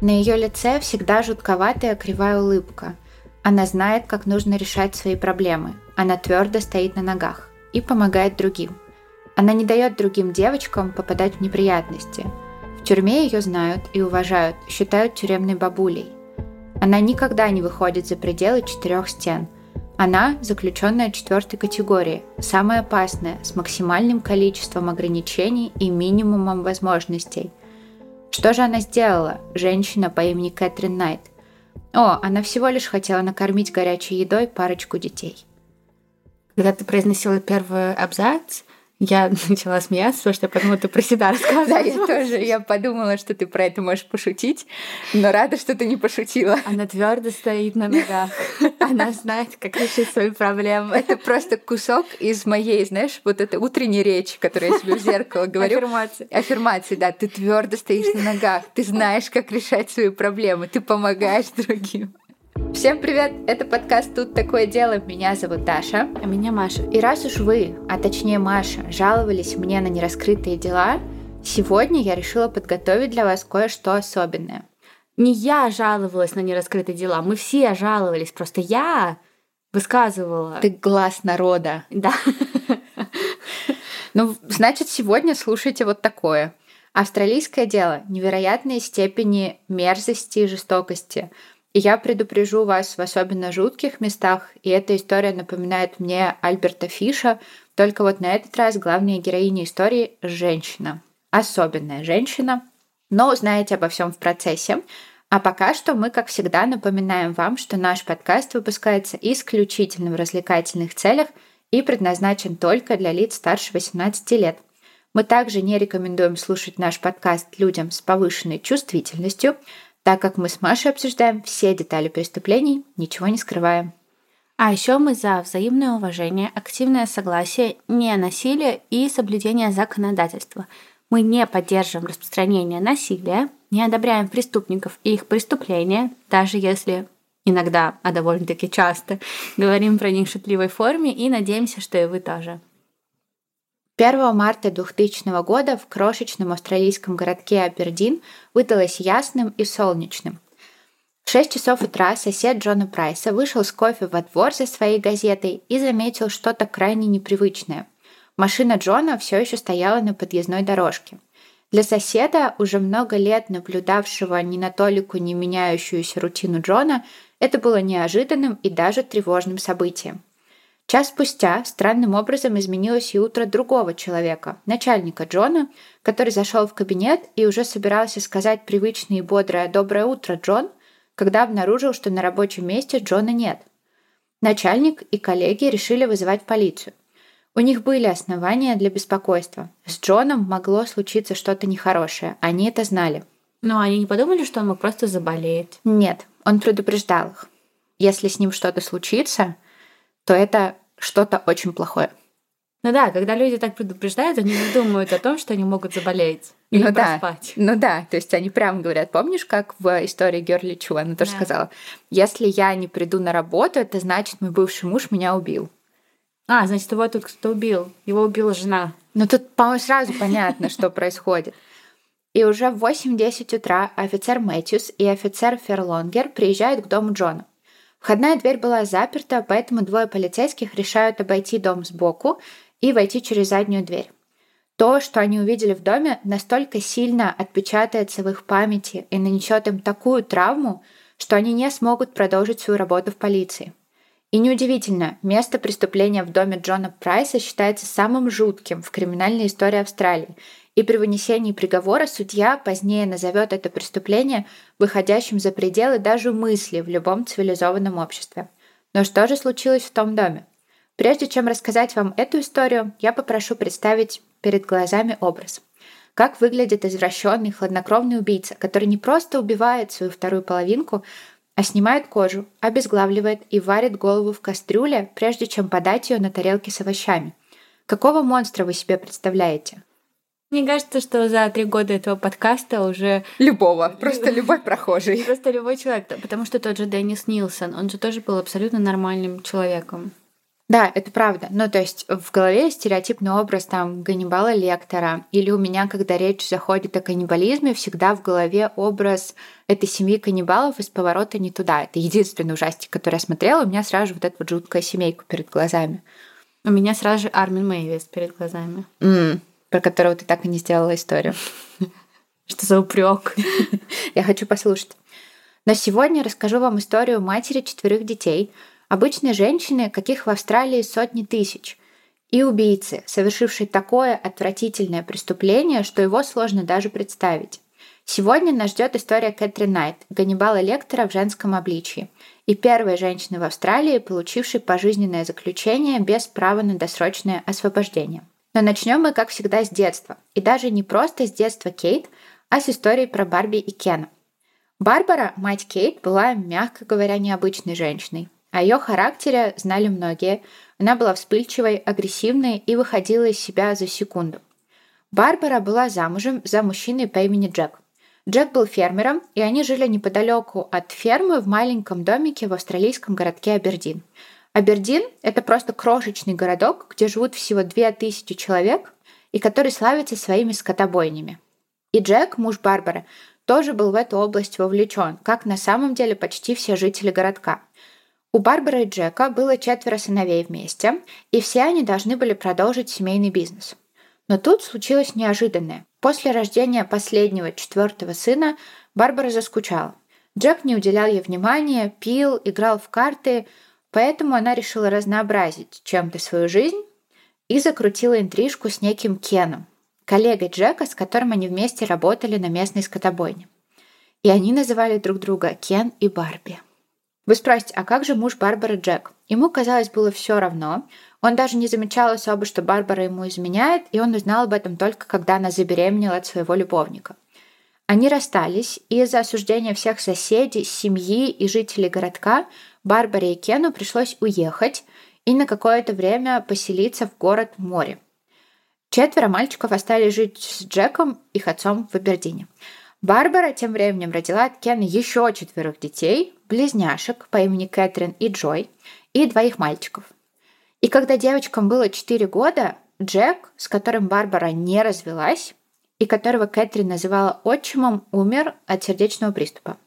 На ее лице всегда жутковатая кривая улыбка. Она знает, как нужно решать свои проблемы. Она твердо стоит на ногах и помогает другим. Она не дает другим девочкам попадать в неприятности. В тюрьме ее знают и уважают, считают тюремной бабулей. Она никогда не выходит за пределы четырех стен. Она заключенная четвертой категории, самая опасная, с максимальным количеством ограничений и минимумом возможностей. Что же она сделала, женщина по имени Кэтрин Найт? О, она всего лишь хотела накормить горячей едой парочку детей. Когда ты произносила первый абзац, я начала смеяться, потому что я подумала, ты про себя рассказываешь. Да, я тоже. Я подумала, что ты про это можешь пошутить, но рада, что ты не пошутила. Она твердо стоит на ногах. Она знает, как решить свои проблемы. Это просто кусок из моей, знаешь, вот этой утренней речи, которую я себе в зеркало говорю. Аффирмации. Аффирмации, да. Ты твердо стоишь на ногах. Ты знаешь, как решать свои проблемы. Ты помогаешь другим. Всем привет! Это подкаст «Тут такое дело». Меня зовут Даша. А меня Маша. И раз уж вы, а точнее Маша, жаловались мне на нераскрытые дела, сегодня я решила подготовить для вас кое-что особенное. Не я жаловалась на нераскрытые дела, мы все жаловались, просто я высказывала. Ты глаз народа. Да. Ну, значит, сегодня слушайте вот такое. Австралийское дело. Невероятные степени мерзости и жестокости – и я предупрежу вас в особенно жутких местах, и эта история напоминает мне Альберта Фиша, только вот на этот раз главная героиня истории – женщина. Особенная женщина. Но узнаете обо всем в процессе. А пока что мы, как всегда, напоминаем вам, что наш подкаст выпускается исключительно в развлекательных целях и предназначен только для лиц старше 18 лет. Мы также не рекомендуем слушать наш подкаст людям с повышенной чувствительностью – так как мы с Машей обсуждаем все детали преступлений, ничего не скрываем. А еще мы за взаимное уважение, активное согласие, не насилие и соблюдение законодательства. Мы не поддерживаем распространение насилия, не одобряем преступников и их преступления, даже если иногда, а довольно-таки часто, говорим про них в шутливой форме и надеемся, что и вы тоже. 1 марта 2000 года в крошечном австралийском городке Абердин выдалось ясным и солнечным. В 6 часов утра сосед Джона Прайса вышел с кофе во двор за своей газетой и заметил что-то крайне непривычное. Машина Джона все еще стояла на подъездной дорожке. Для соседа, уже много лет наблюдавшего ни на толику не меняющуюся рутину Джона, это было неожиданным и даже тревожным событием. Час спустя странным образом изменилось и утро другого человека, начальника Джона, который зашел в кабинет и уже собирался сказать привычное и бодрое «Доброе утро, Джон», когда обнаружил, что на рабочем месте Джона нет. Начальник и коллеги решили вызывать полицию. У них были основания для беспокойства. С Джоном могло случиться что-то нехорошее, они это знали. Но они не подумали, что он мог просто заболеть? Нет, он предупреждал их. Если с ним что-то случится, то это что-то очень плохое. Ну да, когда люди так предупреждают, они не думают о том, что они могут заболеть или ну проспать. Да, ну да, то есть они прямо говорят, помнишь, как в истории Герли Чу, она тоже да. сказала, если я не приду на работу, это значит, мой бывший муж меня убил. А, значит, его тут кто-то убил. Его убила жена. Ну тут, по-моему, сразу понятно, что происходит. И уже в 8-10 утра офицер Мэтьюс и офицер Ферлонгер приезжают к дому Джона. Входная дверь была заперта, поэтому двое полицейских решают обойти дом сбоку и войти через заднюю дверь. То, что они увидели в доме, настолько сильно отпечатается в их памяти и нанесет им такую травму, что они не смогут продолжить свою работу в полиции. И неудивительно, место преступления в доме Джона Прайса считается самым жутким в криминальной истории Австралии, и при вынесении приговора судья позднее назовет это преступление выходящим за пределы даже мысли в любом цивилизованном обществе. Но что же случилось в том доме? Прежде чем рассказать вам эту историю, я попрошу представить перед глазами образ. Как выглядит извращенный, хладнокровный убийца, который не просто убивает свою вторую половинку, а снимает кожу, обезглавливает и варит голову в кастрюле, прежде чем подать ее на тарелке с овощами. Какого монстра вы себе представляете? Мне кажется, что за три года этого подкаста уже... Любого, просто любой прохожий. Просто любой человек, потому что тот же Деннис Нилсон, он же тоже был абсолютно нормальным человеком. Да, это правда. Ну, то есть в голове стереотипный образ там Ганнибала Лектора. Или у меня, когда речь заходит о каннибализме, всегда в голове образ этой семьи каннибалов из поворота не туда. Это единственный ужастик, который я смотрела. У меня сразу же вот эта вот жуткая семейка перед глазами. У меня сразу же Армин Мэйвис перед глазами. Mm, про которого ты так и не сделала историю. Что за упрек? Я хочу послушать. Но сегодня расскажу вам историю матери четверых детей, обычной женщины, каких в Австралии сотни тысяч, и убийцы, совершившей такое отвратительное преступление, что его сложно даже представить. Сегодня нас ждет история Кэтрин Найт, Ганнибала Лектора в женском обличии, и первой женщины в Австралии, получившей пожизненное заключение без права на досрочное освобождение. Но начнем мы, как всегда, с детства. И даже не просто с детства Кейт, а с историей про Барби и Кена. Барбара, мать Кейт, была, мягко говоря, необычной женщиной. О ее характере знали многие. Она была вспыльчивой, агрессивной и выходила из себя за секунду. Барбара была замужем за мужчиной по имени Джек. Джек был фермером, и они жили неподалеку от фермы в маленьком домике в австралийском городке Абердин. Абердин – это просто крошечный городок, где живут всего 2000 человек, и который славится своими скотобойнями. И Джек, муж Барбары, тоже был в эту область вовлечен, как на самом деле почти все жители городка. У Барбары и Джека было четверо сыновей вместе, и все они должны были продолжить семейный бизнес. Но тут случилось неожиданное. После рождения последнего, четвертого сына, Барбара заскучала. Джек не уделял ей внимания, пил, играл в карты, поэтому она решила разнообразить чем-то свою жизнь и закрутила интрижку с неким Кеном, коллегой Джека, с которым они вместе работали на местной скотобойне. И они называли друг друга Кен и Барби. Вы спросите, а как же муж Барбары Джек? Ему, казалось, было все равно. Он даже не замечал особо, что Барбара ему изменяет, и он узнал об этом только, когда она забеременела от своего любовника. Они расстались, и из-за осуждения всех соседей, семьи и жителей городка Барбаре и Кену пришлось уехать и на какое-то время поселиться в город море. Четверо мальчиков остались жить с Джеком, их отцом в Абердине. Барбара тем временем родила от Кена еще четверых детей, близняшек по имени Кэтрин и Джой, и двоих мальчиков. И когда девочкам было 4 года, Джек, с которым Барбара не развелась, и которого Кэтрин называла отчимом, умер от сердечного приступа.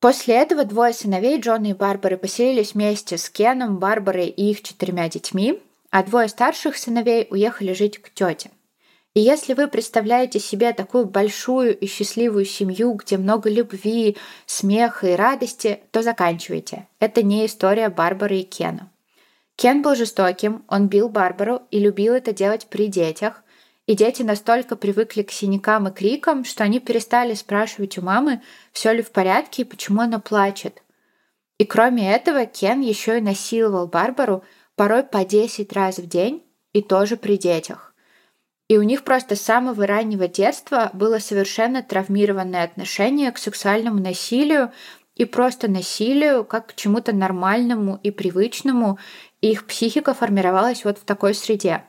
После этого двое сыновей Джона и Барбары поселились вместе с Кеном, Барбарой и их четырьмя детьми, а двое старших сыновей уехали жить к тете. И если вы представляете себе такую большую и счастливую семью, где много любви, смеха и радости, то заканчивайте. Это не история Барбары и Кена. Кен был жестоким, он бил Барбару и любил это делать при детях. И дети настолько привыкли к синякам и крикам, что они перестали спрашивать у мамы, все ли в порядке и почему она плачет. И кроме этого, Кен еще и насиловал Барбару, порой по 10 раз в день и тоже при детях. И у них просто с самого раннего детства было совершенно травмированное отношение к сексуальному насилию и просто насилию как к чему-то нормальному и привычному, и их психика формировалась вот в такой среде.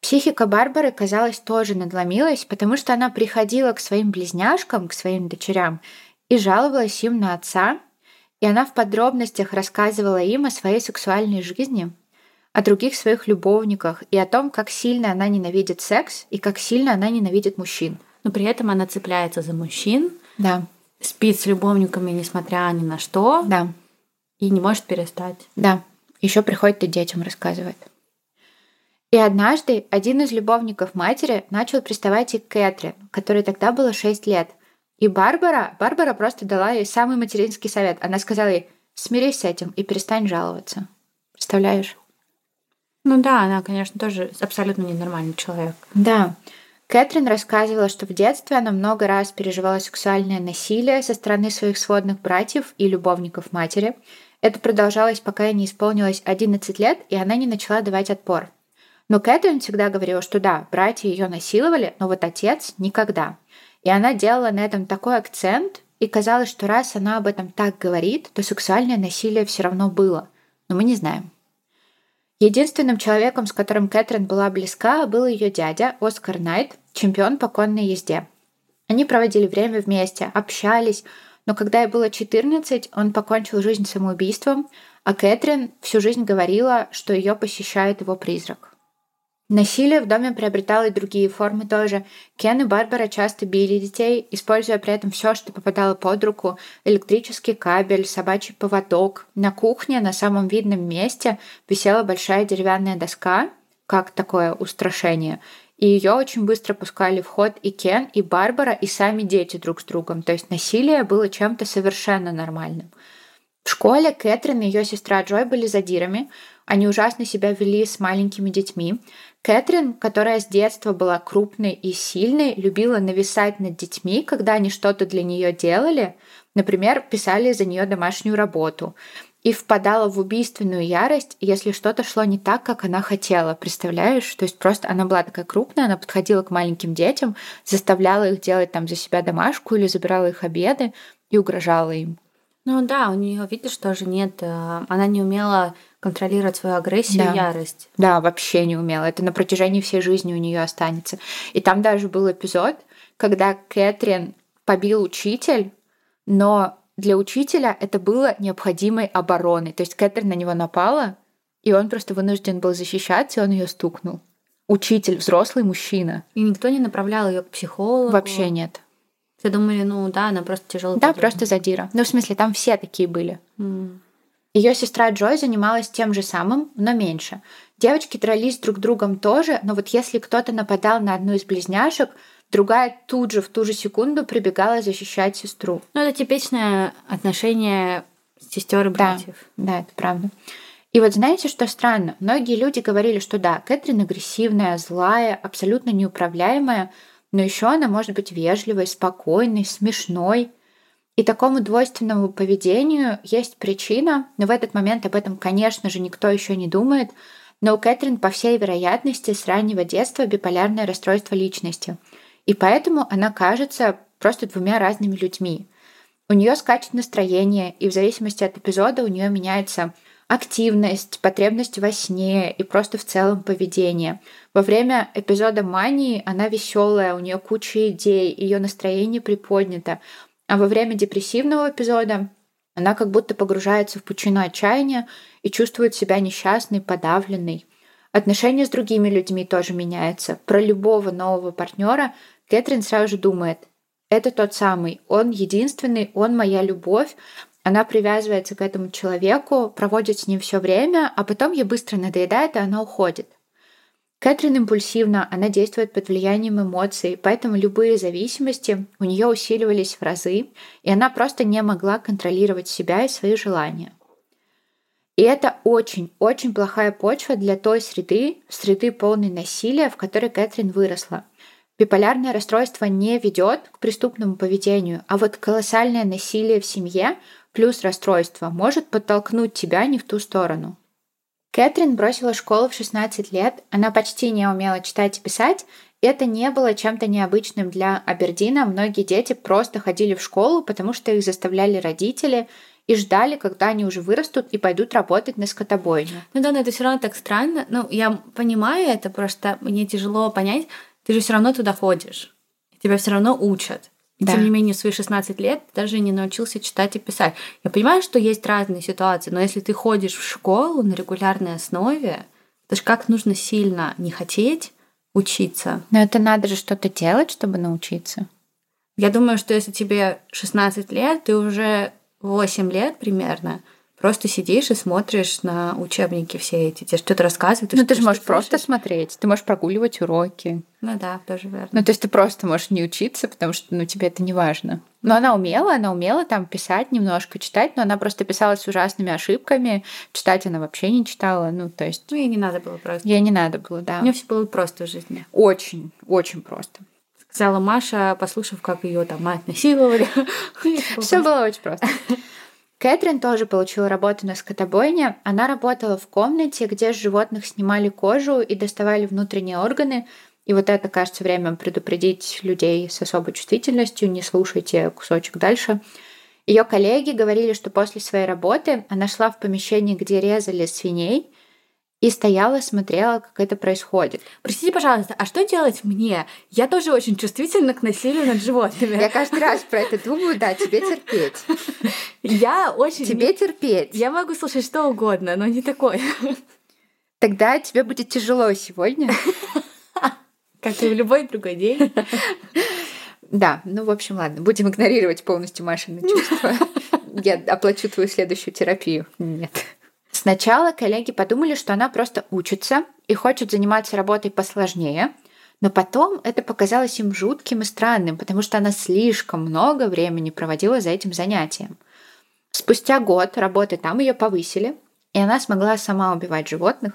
Психика Барбары, казалось, тоже надломилась, потому что она приходила к своим близняшкам, к своим дочерям, и жаловалась им на отца, и она в подробностях рассказывала им о своей сексуальной жизни, о других своих любовниках и о том, как сильно она ненавидит секс и как сильно она ненавидит мужчин. Но при этом она цепляется за мужчин. Да. Спит с любовниками, несмотря ни на что. Да. И не может перестать. Да. Еще приходит и детям рассказывает. И однажды один из любовников матери начал приставать и к Кэтрин, которой тогда было 6 лет. И Барбара, Барбара просто дала ей самый материнский совет. Она сказала ей, смирись с этим и перестань жаловаться. Представляешь? Ну да, она, конечно, тоже абсолютно ненормальный человек. Да. Кэтрин рассказывала, что в детстве она много раз переживала сексуальное насилие со стороны своих сводных братьев и любовников матери. Это продолжалось, пока ей не исполнилось 11 лет, и она не начала давать отпор. Но Кэтрин всегда говорила, что да, братья ее насиловали, но вот отец никогда. И она делала на этом такой акцент, и казалось, что раз она об этом так говорит, то сексуальное насилие все равно было. Но мы не знаем. Единственным человеком, с которым Кэтрин была близка, был ее дядя Оскар Найт, чемпион по конной езде. Они проводили время вместе, общались, но когда ей было 14, он покончил жизнь самоубийством, а Кэтрин всю жизнь говорила, что ее посещает его призрак. Насилие в доме приобретало и другие формы тоже. Кен и Барбара часто били детей, используя при этом все, что попадало под руку. Электрический кабель, собачий поводок. На кухне на самом видном месте висела большая деревянная доска, как такое устрашение. И ее очень быстро пускали в ход и Кен, и Барбара, и сами дети друг с другом. То есть насилие было чем-то совершенно нормальным. В школе Кэтрин и ее сестра Джой были задирами. Они ужасно себя вели с маленькими детьми. Кэтрин, которая с детства была крупной и сильной, любила нависать над детьми, когда они что-то для нее делали, например, писали за нее домашнюю работу, и впадала в убийственную ярость, если что-то шло не так, как она хотела. Представляешь? То есть просто она была такая крупная, она подходила к маленьким детям, заставляла их делать там за себя домашку или забирала их обеды и угрожала им. Ну да, у нее, видишь, тоже нет, э, она не умела контролировать свою агрессию да. и ярость. Да, вообще не умела. Это на протяжении всей жизни у нее останется. И там даже был эпизод, когда Кэтрин побил учитель, но для учителя это было необходимой обороной. То есть Кэтрин на него напала, и он просто вынужден был защищаться, и он ее стукнул. Учитель, взрослый мужчина. И никто не направлял ее к психологу. Вообще нет. Все думали, ну да, она просто тяжело. Да, просто задира. Ну, в смысле, там все такие были. Mm. Ее сестра Джой занималась тем же самым, но меньше. Девочки дрались друг другом тоже, но вот если кто-то нападал на одну из близняшек, другая тут же в ту же секунду прибегала защищать сестру. Ну, это типичное отношение сестер и братьев. Да, да, это правда. И вот знаете, что странно? Многие люди говорили, что да, Кэтрин агрессивная, злая, абсолютно неуправляемая, но еще она может быть вежливой, спокойной, смешной. И такому двойственному поведению есть причина, но в этот момент об этом, конечно же, никто еще не думает, но у Кэтрин, по всей вероятности, с раннего детства биполярное расстройство личности. И поэтому она кажется просто двумя разными людьми. У нее скачет настроение, и в зависимости от эпизода у нее меняется активность, потребность во сне и просто в целом поведение. Во время эпизода мании она веселая, у нее куча идей, ее настроение приподнято. А во время депрессивного эпизода она как будто погружается в пучину отчаяния и чувствует себя несчастной, подавленной. Отношения с другими людьми тоже меняются. Про любого нового партнера Кэтрин сразу же думает, это тот самый, он единственный, он моя любовь, она привязывается к этому человеку, проводит с ним все время, а потом ей быстро надоедает, и она уходит. Кэтрин импульсивна, она действует под влиянием эмоций, поэтому любые зависимости у нее усиливались в разы, и она просто не могла контролировать себя и свои желания. И это очень-очень плохая почва для той среды, среды полной насилия, в которой Кэтрин выросла. Биполярное расстройство не ведет к преступному поведению, а вот колоссальное насилие в семье плюс расстройство может подтолкнуть тебя не в ту сторону. Кэтрин бросила школу в 16 лет, она почти не умела читать и писать, это не было чем-то необычным для Абердина. Многие дети просто ходили в школу, потому что их заставляли родители и ждали, когда они уже вырастут и пойдут работать на скотобойне. Ну да, но это все равно так странно. Ну, я понимаю это, просто мне тяжело понять. Ты же все равно туда ходишь. Тебя все равно учат. И да. тем не менее, в свои 16 лет даже не научился читать и писать. Я понимаю, что есть разные ситуации, но если ты ходишь в школу на регулярной основе, то же как нужно сильно не хотеть учиться. Но это надо же что-то делать, чтобы научиться. Я думаю, что если тебе 16 лет, ты уже 8 лет примерно просто сидишь и смотришь на учебники все эти, тебе что-то рассказывают. Ну, ты же можешь просто смотреть, ты можешь прогуливать уроки. Ну да, тоже верно. Ну, то есть ты просто можешь не учиться, потому что, ну, тебе это не важно. Но она умела, она умела там писать немножко, читать, но она просто писала с ужасными ошибками. Читать она вообще не читала, ну, то есть... Ну, ей не надо было просто. Ей не надо было, да. У нее все было просто в жизни. Очень, очень просто. Сказала Маша, послушав, как ее там мать насиловали. Все было очень просто. Кэтрин тоже получила работу на скотобойне. Она работала в комнате, где с животных снимали кожу и доставали внутренние органы. И вот это, кажется, время предупредить людей с особой чувствительностью. Не слушайте кусочек дальше. Ее коллеги говорили, что после своей работы она шла в помещение, где резали свиней, и стояла, смотрела, как это происходит. Простите, пожалуйста, а что делать мне? Я тоже очень чувствительна к насилию над животными. Я каждый раз про это думаю, да, тебе терпеть. Я очень... Тебе терпеть. Я могу слушать что угодно, но не такое. Тогда тебе будет тяжело сегодня. Как и в любой другой день. Да, ну, в общем, ладно, будем игнорировать полностью Машины чувства. Я оплачу твою следующую терапию. Нет. Сначала коллеги подумали, что она просто учится и хочет заниматься работой посложнее, но потом это показалось им жутким и странным, потому что она слишком много времени проводила за этим занятием. Спустя год работы там ее повысили, и она смогла сама убивать животных.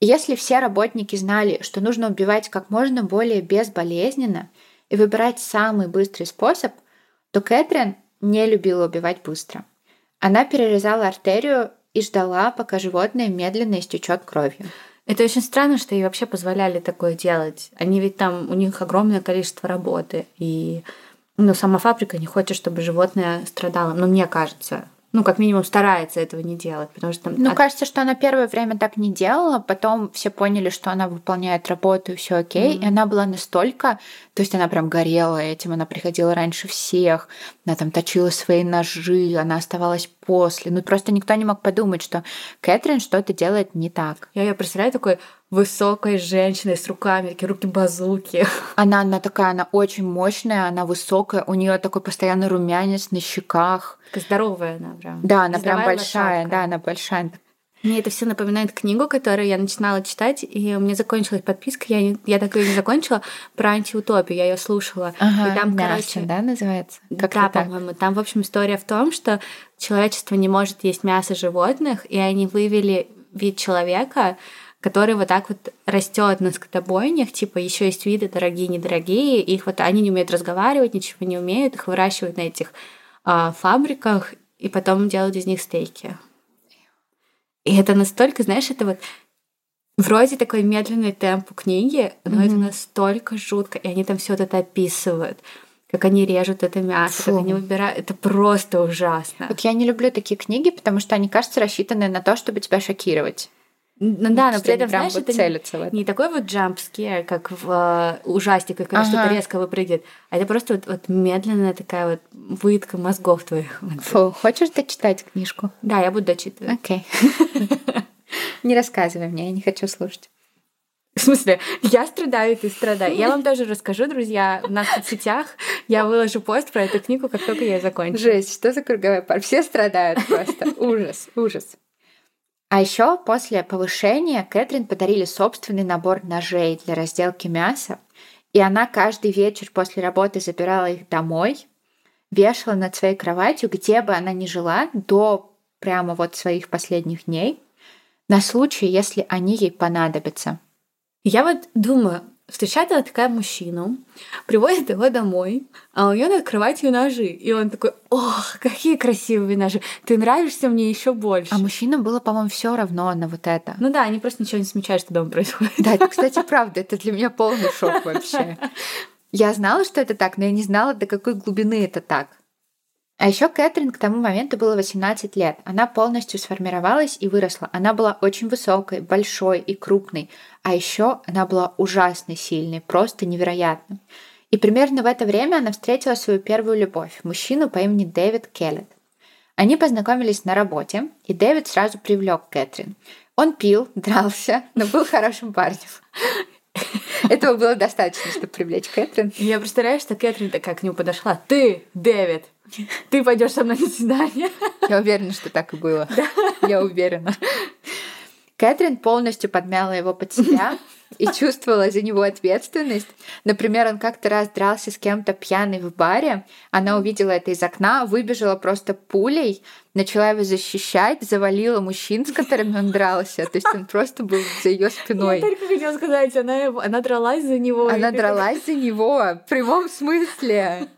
И если все работники знали, что нужно убивать как можно более безболезненно и выбирать самый быстрый способ, то Кэтрин не любила убивать быстро. Она перерезала артерию и ждала, пока животное медленно истечет кровью. Это очень странно, что ей вообще позволяли такое делать. Они ведь там, у них огромное количество работы, и ну, сама фабрика не хочет, чтобы животное страдало. Но мне кажется, ну, как минимум, старается этого не делать, потому что... Ну, от... кажется, что она первое время так не делала, потом все поняли, что она выполняет работу, и все окей, mm-hmm. и она была настолько... То есть она прям горела этим, она приходила раньше всех, она там точила свои ножи, она оставалась после. Ну, просто никто не мог подумать, что Кэтрин что-то делает не так. Я ее представляю такой высокой женщиной с руками, такие руки-базуки. Она, она такая, она очень мощная, она высокая, у нее такой постоянный румянец на щеках. Такая здоровая она прям. Да, она прям большая, лошадка. да, она большая. Мне это все напоминает книгу, которую я начинала читать, и у меня закончилась подписка, я, не, я так ее не закончила, про антиутопию, я ее слушала. Ага, и там, короче, да, называется? Как да, по-моему. Там, в общем, история в том, что человечество не может есть мясо животных, и они вывели вид человека, который вот так вот растет на скотобойнях, типа еще есть виды дорогие, недорогие, их вот они не умеют разговаривать, ничего не умеют, их выращивают на этих а, фабриках и потом делают из них стейки. И это настолько, знаешь, это вот вроде такой медленный темп у книги, но mm-hmm. это настолько жутко, и они там все это описывают как они режут это мясо, Фу. как они выбирают. Это просто ужасно. Вот я не люблю такие книги, потому что они, кажется, рассчитаны на то, чтобы тебя шокировать. Ну да, но при этом, знаешь, это не, не такой вот scare, как в э, ужастиках, когда ага. что-то резко выпрыгивает, а это просто вот, вот медленная такая вот пытка мозгов твоих. Фу, хочешь дочитать книжку? Да, я буду дочитывать. Окей. Не рассказывай мне, я не хочу слушать. В смысле, я страдаю, ты страдай. Я вам тоже расскажу, друзья, в наших сетях я выложу пост про эту книгу, как только я закончу. Жесть, что за круговая пар? Все страдают просто. Ужас, ужас. А еще после повышения Кэтрин подарили собственный набор ножей для разделки мяса, и она каждый вечер после работы забирала их домой, вешала над своей кроватью, где бы она ни жила, до прямо вот своих последних дней, на случай, если они ей понадобятся. Я вот думаю, встречает она такая мужчину, приводит его домой, а у нее над кроватью ножи. И он такой, ох, какие красивые ножи, ты нравишься мне еще больше. А мужчинам было, по-моему, все равно на вот это. Ну да, они просто ничего не замечают, что дома происходит. Да, это, кстати, правда, это для меня полный шок вообще. Я знала, что это так, но я не знала, до какой глубины это так. А еще Кэтрин к тому моменту было 18 лет. Она полностью сформировалась и выросла. Она была очень высокой, большой и крупной. А еще она была ужасно сильной, просто невероятной. И примерно в это время она встретила свою первую любовь, мужчину по имени Дэвид Келлет. Они познакомились на работе, и Дэвид сразу привлек Кэтрин. Он пил, дрался, но был хорошим парнем. Этого было достаточно, чтобы привлечь Кэтрин. Я представляю, что Кэтрин такая к нему подошла. Ты, Дэвид, ты пойдешь со мной на свидание. Я уверена, что так и было. Да. Я уверена. Кэтрин полностью подмяла его под себя и чувствовала за него ответственность. Например, он как-то раз дрался с кем-то пьяный в баре, она увидела это из окна, выбежала просто пулей, начала его защищать, завалила мужчин, с которыми он дрался. То есть он просто был за ее спиной. Я только хотела сказать, она, она дралась за него. Она дралась за него, в прямом смысле.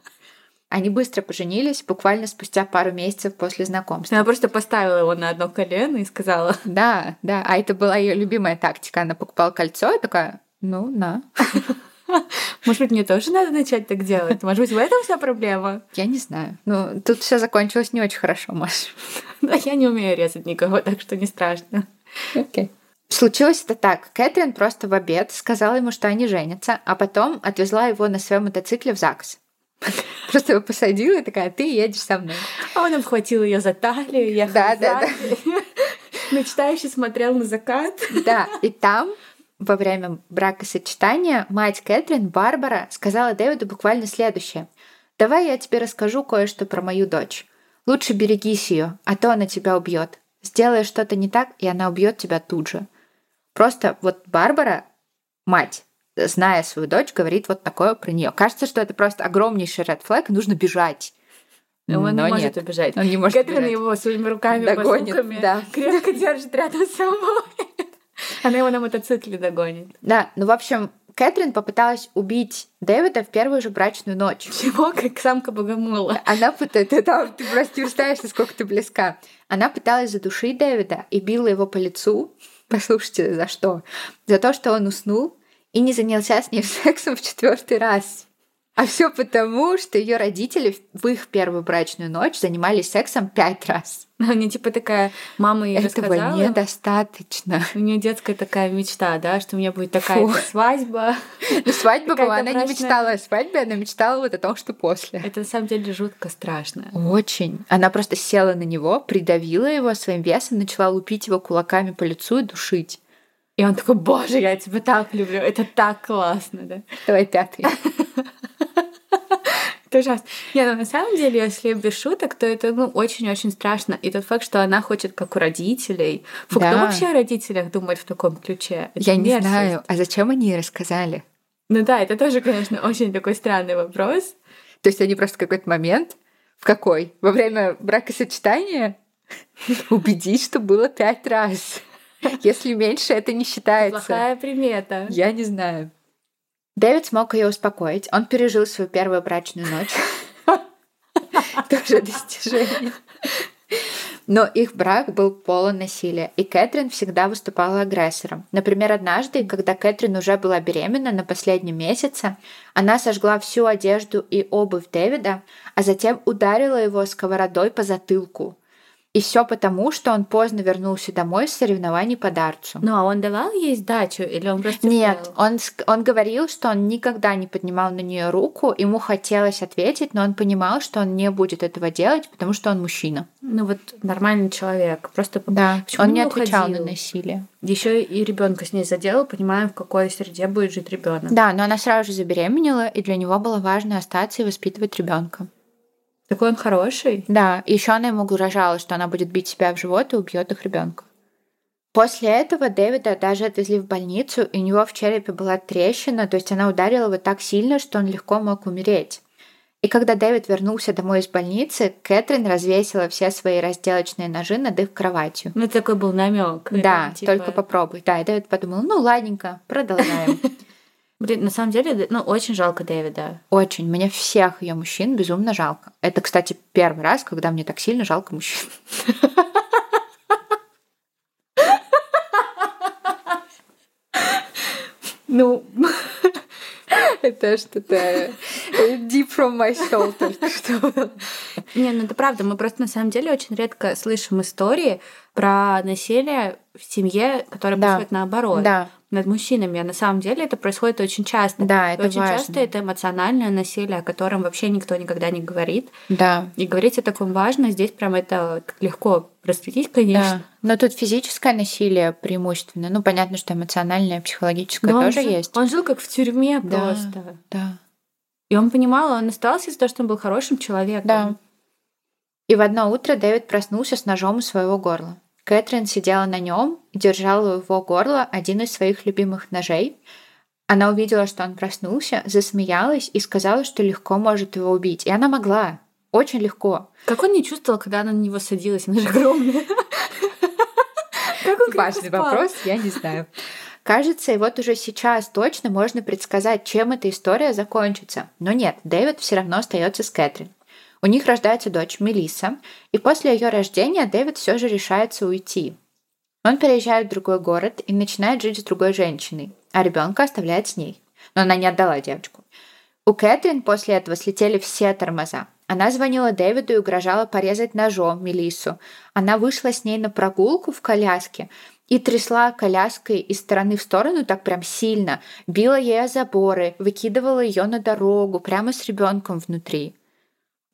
Они быстро поженились, буквально спустя пару месяцев после знакомства. Она просто поставила его на одно колено и сказала. Да, да. А это была ее любимая тактика. Она покупала кольцо и такая, ну, на. Может быть, мне тоже надо начать так делать? Может быть, в этом вся проблема? Я не знаю. Ну, тут все закончилось не очень хорошо, Маш. Да, я не умею резать никого, так что не страшно. Окей. Случилось это так. Кэтрин просто в обед сказала ему, что они женятся, а потом отвезла его на своем мотоцикле в ЗАГС. Просто его посадила и такая, ты едешь со мной. А он обхватил ее за талию, ехал Да, да, да. Мечтающе смотрел на закат. Да, и там во время бракосочетания мать Кэтрин, Барбара, сказала Дэвиду буквально следующее. «Давай я тебе расскажу кое-что про мою дочь. Лучше берегись ее, а то она тебя убьет. Сделаешь что-то не так, и она убьет тебя тут же». Просто вот Барбара, мать, зная свою дочь, говорит вот такое про нее. Кажется, что это просто огромнейший flag, и нужно бежать. Но он Но не может нет. убежать. Он не может Кэтрин убежать. его своими руками, Догонит, базуками да. крепко держит рядом с собой. Она его на мотоцикле догонит. Да, ну, в общем, Кэтрин попыталась убить Дэвида в первую же брачную ночь. Чего, как самка богомола. Она пыталась... Ты, там, ты просто не представляешь, насколько ты близка. Она пыталась задушить Дэвида и била его по лицу. Послушайте, за что? За то, что он уснул и не занялся с ней сексом в четвертый раз. А все потому, что ее родители в их первую брачную ночь занимались сексом пять раз. Они типа такая, мама ей Этого рассказала. недостаточно. У нее детская такая мечта, да, что у меня будет такая свадьба. Ну, свадьба была, она не мечтала о свадьбе, она мечтала вот о том, что после. Это на самом деле жутко страшно. Очень. Она просто села на него, придавила его своим весом, начала лупить его кулаками по лицу и душить. И он такой, боже, я тебя так люблю, это так классно, да. Давай пятый. Это ужасно. Не, ну на самом деле, если без шуток, то это ну, очень-очень страшно. И тот факт, что она хочет как у родителей. Фу, кто Да. вообще о родителях думает в таком ключе? Это Я не знаю, а зачем они рассказали? Ну да, это тоже, конечно, очень такой странный вопрос. То есть они просто в какой-то момент, в какой? Во время бракосочетания убедить, что было пять раз. Если меньше, это не считается. Плохая примета. Я не знаю. Дэвид смог ее успокоить. Он пережил свою первую брачную ночь. Тоже достижение. Но их брак был полон насилия, и Кэтрин всегда выступала агрессором. Например, однажды, когда Кэтрин уже была беременна на последнем месяце, она сожгла всю одежду и обувь Дэвида, а затем ударила его сковородой по затылку. И все потому, что он поздно вернулся домой с соревнований по дарцу. Ну, а он давал ей сдачу или он просто Нет, он, он говорил, что он никогда не поднимал на нее руку, ему хотелось ответить, но он понимал, что он не будет этого делать, потому что он мужчина. Ну вот нормальный человек. Просто Да, Почему он не не отвечал уходил? на насилие. еще и ребенка с ней заделал, понимаем, в какой среде будет жить ребенок. Да, но она сразу же забеременела, и для него было важно остаться и воспитывать ребенка. Такой он хороший. Да, еще она ему угрожала, что она будет бить себя в живот и убьет их ребенка. После этого Дэвида даже отвезли в больницу, и у него в черепе была трещина, то есть она ударила его так сильно, что он легко мог умереть. И когда Дэвид вернулся домой из больницы, Кэтрин развесила все свои разделочные ножи над их кроватью. Ну, такой был намек. Да, только попробуй. Да, и Дэвид подумал, ну ладненько, продолжаем. Блин, на самом деле, ну, очень жалко Дэвида. Очень. Мне всех ее мужчин безумно жалко. Это, кстати, первый раз, когда мне так сильно жалко мужчин. Ну, Это что-то deep from my soul только что. не, ну это правда. Мы просто на самом деле очень редко слышим истории про насилие в семье, которое Да. происходит наоборот. Да, Над мужчинами. А на самом деле это происходит очень часто. да, И это очень важно. часто это эмоциональное насилие, о котором вообще никто никогда не говорит. Да, И говорить о таком важно. Здесь прям это легко расцветить, конечно. да. Но тут физическое насилие преимущественно. Ну, понятно, что эмоциональное, психологическое Но он тоже жил- есть. Он жил как в тюрьме Да. просто. Да. И он понимал, он остался из-за того, что он был хорошим человеком. Да. И в одно утро Дэвид проснулся с ножом у своего горла. Кэтрин сидела на нем и держала у его горла один из своих любимых ножей. Она увидела, что он проснулся, засмеялась и сказала, что легко может его убить. И она могла. Очень легко. Как он не чувствовал, когда она на него садилась? Она же огромная. Важный вопрос, я не знаю. Кажется, и вот уже сейчас точно можно предсказать, чем эта история закончится. Но нет, Дэвид все равно остается с Кэтрин. У них рождается дочь Мелисса, и после ее рождения Дэвид все же решается уйти. Он переезжает в другой город и начинает жить с другой женщиной, а ребенка оставляет с ней. Но она не отдала девочку. У Кэтрин после этого слетели все тормоза. Она звонила Дэвиду и угрожала порезать ножом Мелиссу. Она вышла с ней на прогулку в коляске и трясла коляской из стороны в сторону так прям сильно, била ей о заборы, выкидывала ее на дорогу прямо с ребенком внутри.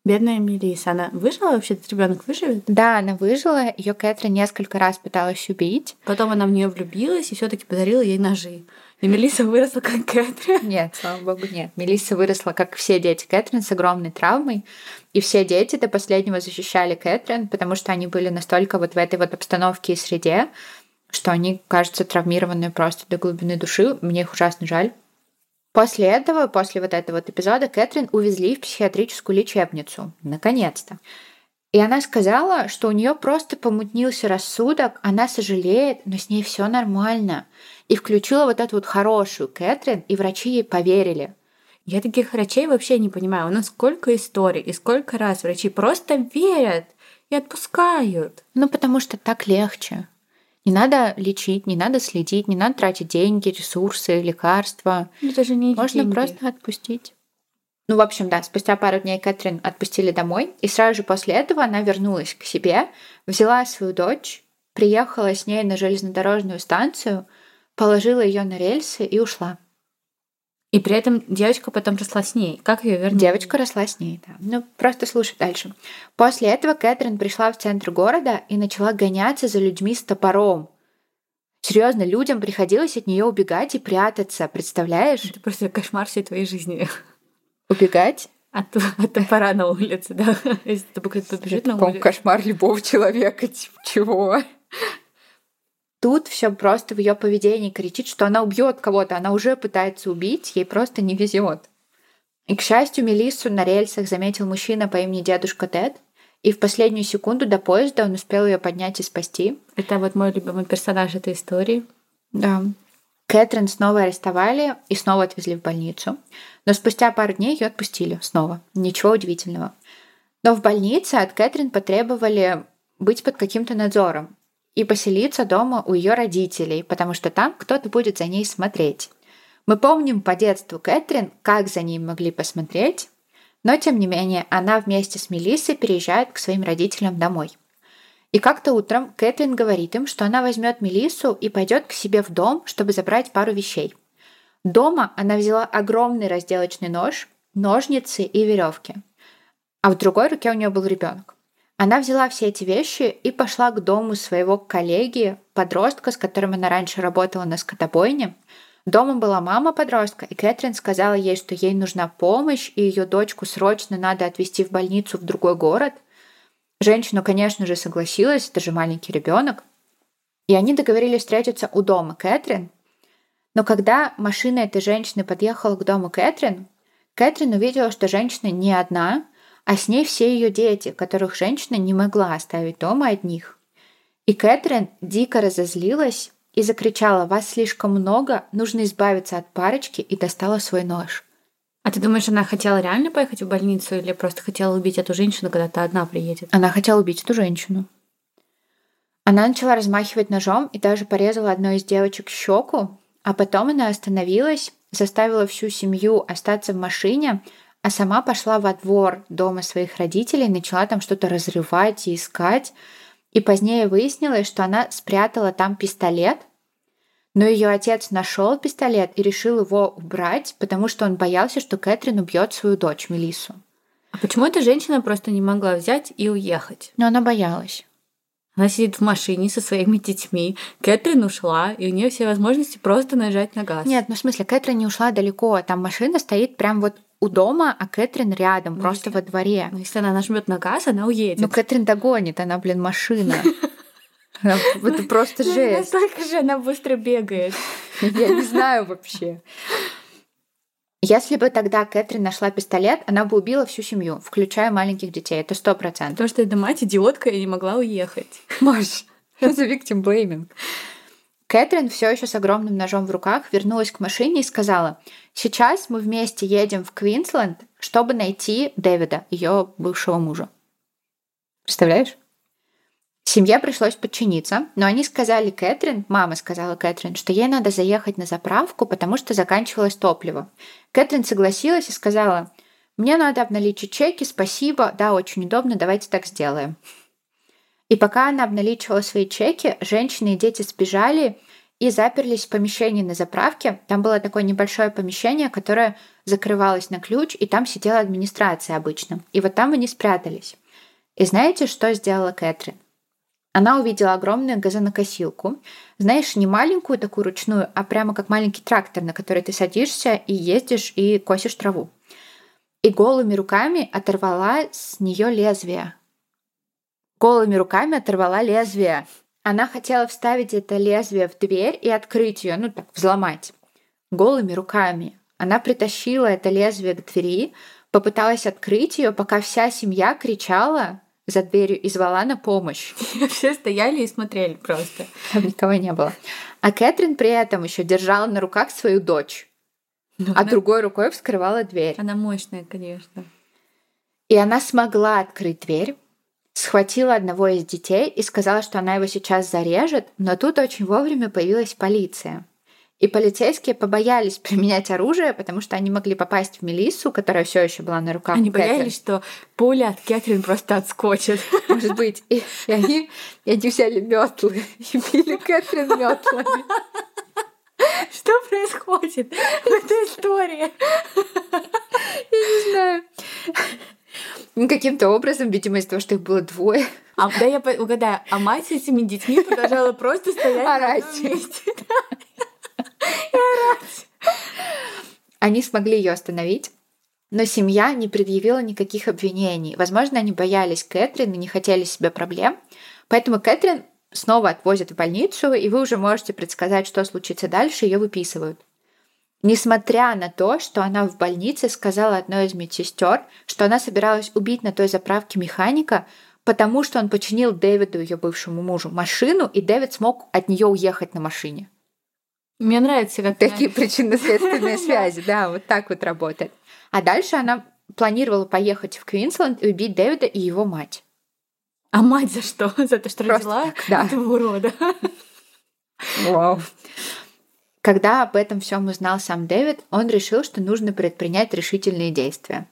Бедная Мелисса, она выжила вообще? Этот ребенок выживет? Да, она выжила. Ее Кэтрин несколько раз пыталась убить. Потом она в нее влюбилась и все-таки подарила ей ножи. И Мелисса выросла как Кэтрин. Нет, слава богу, нет. Мелисса выросла, как все дети Кэтрин, с огромной травмой. И все дети до последнего защищали Кэтрин, потому что они были настолько вот в этой вот обстановке и среде, что они, кажется, травмированные просто до глубины души. Мне их ужасно жаль. После этого, после вот этого вот эпизода, Кэтрин увезли в психиатрическую лечебницу. Наконец-то. И она сказала, что у нее просто помутнился рассудок, она сожалеет, но с ней все нормально. И включила вот эту вот хорошую Кэтрин, и врачи ей поверили. Я таких врачей вообще не понимаю. У нас сколько историй, и сколько раз врачи просто верят и отпускают. Ну, потому что так легче. Не надо лечить, не надо следить, не надо тратить деньги, ресурсы, лекарства. Это же не Можно деньги. просто отпустить. Ну, в общем, да, спустя пару дней Кэтрин отпустили домой, и сразу же после этого она вернулась к себе, взяла свою дочь, приехала с ней на железнодорожную станцию, положила ее на рельсы и ушла. И при этом девочка потом росла с ней. Как ее вернуть? Девочка росла с ней, да. Ну, просто слушай дальше. После этого Кэтрин пришла в центр города и начала гоняться за людьми с топором. Серьезно, людям приходилось от нее убегать и прятаться, представляешь? Это просто кошмар всей твоей жизни. Убегать? От, от топора на улице, да. Если тобой кто-то побежит на улицу. кошмар любого человека, типа, чего? Тут все просто в ее поведении кричит, что она убьет кого-то, она уже пытается убить, ей просто не везет. И, к счастью, Мелиссу на рельсах заметил мужчина по имени дедушка Тед, и в последнюю секунду до поезда он успел ее поднять и спасти. Это вот мой любимый персонаж этой истории. Да. Кэтрин снова арестовали и снова отвезли в больницу. Но спустя пару дней ее отпустили снова. Ничего удивительного. Но в больнице от Кэтрин потребовали быть под каким-то надзором и поселиться дома у ее родителей, потому что там кто-то будет за ней смотреть. Мы помним по детству Кэтрин, как за ней могли посмотреть, но тем не менее она вместе с Мелиссой переезжает к своим родителям домой. И как-то утром Кэтрин говорит им, что она возьмет Мелиссу и пойдет к себе в дом, чтобы забрать пару вещей. Дома она взяла огромный разделочный нож, ножницы и веревки. А в другой руке у нее был ребенок. Она взяла все эти вещи и пошла к дому своего коллеги, подростка, с которым она раньше работала на скотобойне. Дома была мама подростка, и Кэтрин сказала ей, что ей нужна помощь, и ее дочку срочно надо отвезти в больницу в другой город. Женщина, конечно же, согласилась, это же маленький ребенок. И они договорились встретиться у дома Кэтрин. Но когда машина этой женщины подъехала к дому Кэтрин, Кэтрин увидела, что женщина не одна, а с ней все ее дети, которых женщина не могла оставить дома одних. И Кэтрин дико разозлилась и закричала «Вас слишком много, нужно избавиться от парочки» и достала свой нож. А ты думаешь, она хотела реально поехать в больницу или просто хотела убить эту женщину, когда та одна приедет? Она хотела убить эту женщину. Она начала размахивать ножом и даже порезала одной из девочек щеку, а потом она остановилась, заставила всю семью остаться в машине, а сама пошла во двор дома своих родителей, начала там что-то разрывать и искать. И позднее выяснилось, что она спрятала там пистолет, но ее отец нашел пистолет и решил его убрать, потому что он боялся, что Кэтрин убьет свою дочь Мелиссу. А почему эта женщина просто не могла взять и уехать? Но она боялась. Она сидит в машине со своими детьми. Кэтрин ушла, и у нее все возможности просто нажать на газ. Нет, ну в смысле, Кэтрин не ушла далеко. Там машина стоит прям вот у дома, а Кэтрин рядом, Ну, просто если- во дворе. Но если она нажмет на газ, она уедет. Ну, Кэтрин догонит, она, блин, машина. Это просто Ну, жесть. Настолько же она быстро бегает. Я не знаю вообще. Если бы тогда Кэтрин нашла пистолет, она бы убила всю семью, включая маленьких детей. Это сто процентов. Потому что эта мать идиотка и не могла уехать. Маш, за victim blaming? Кэтрин все еще с огромным ножом в руках вернулась к машине и сказала, сейчас мы вместе едем в Квинсленд, чтобы найти Дэвида, ее бывшего мужа. Представляешь? Семье пришлось подчиниться, но они сказали Кэтрин, мама сказала Кэтрин, что ей надо заехать на заправку, потому что заканчивалось топливо. Кэтрин согласилась и сказала, мне надо обналичить чеки, спасибо, да, очень удобно, давайте так сделаем. И пока она обналичивала свои чеки, женщины и дети сбежали и заперлись в помещении на заправке. Там было такое небольшое помещение, которое закрывалось на ключ, и там сидела администрация обычно. И вот там они спрятались. И знаете, что сделала Кэтрин? Она увидела огромную газонокосилку. Знаешь, не маленькую такую ручную, а прямо как маленький трактор, на который ты садишься и ездишь и косишь траву. И голыми руками оторвала с нее лезвие. Голыми руками оторвала лезвие. Она хотела вставить это лезвие в дверь и открыть ее, ну так, взломать. Голыми руками. Она притащила это лезвие к двери, попыталась открыть ее, пока вся семья кричала за дверью и звала на помощь. Все стояли и смотрели просто. Там никого не было. А Кэтрин при этом еще держала на руках свою дочь, Ну, а она, другой рукой вскрывала дверь. она мощная, конечно. И она смогла открыть дверь, схватила одного из детей и сказала, что она его сейчас зарежет, но тут очень вовремя появилась полиция. И полицейские побоялись применять оружие, потому что они могли попасть в Мелиссу, которая все еще была на руках. Они Кэтрин. боялись, что пуля от Кэтрин просто отскочит. Может быть. И, и они, и они взяли метлы и били Кэтрин метлами. Что происходит в этой истории? Не знаю. Ну, Каким-то образом, видимо, из-за того, что их было двое, А, да я угадаю, а мать с этими детьми продолжала просто стоять на Орать. одном месте. они смогли ее остановить. Но семья не предъявила никаких обвинений. Возможно, они боялись Кэтрин и не хотели себе проблем. Поэтому Кэтрин снова отвозят в больницу, и вы уже можете предсказать, что случится дальше, ее выписывают. Несмотря на то, что она в больнице сказала одной из медсестер, что она собиралась убить на той заправке механика, потому что он починил Дэвиду, ее бывшему мужу, машину, и Дэвид смог от нее уехать на машине. Мне нравится, как Такие причинно-следственные связи, да, вот так вот работает. А дальше она планировала поехать в Квинсленд и убить Дэвида и его мать. А мать за что? За то, что Просто родила так, да. этого урода. Вау. Когда об этом всем узнал сам Дэвид, он решил, что нужно предпринять решительные действия.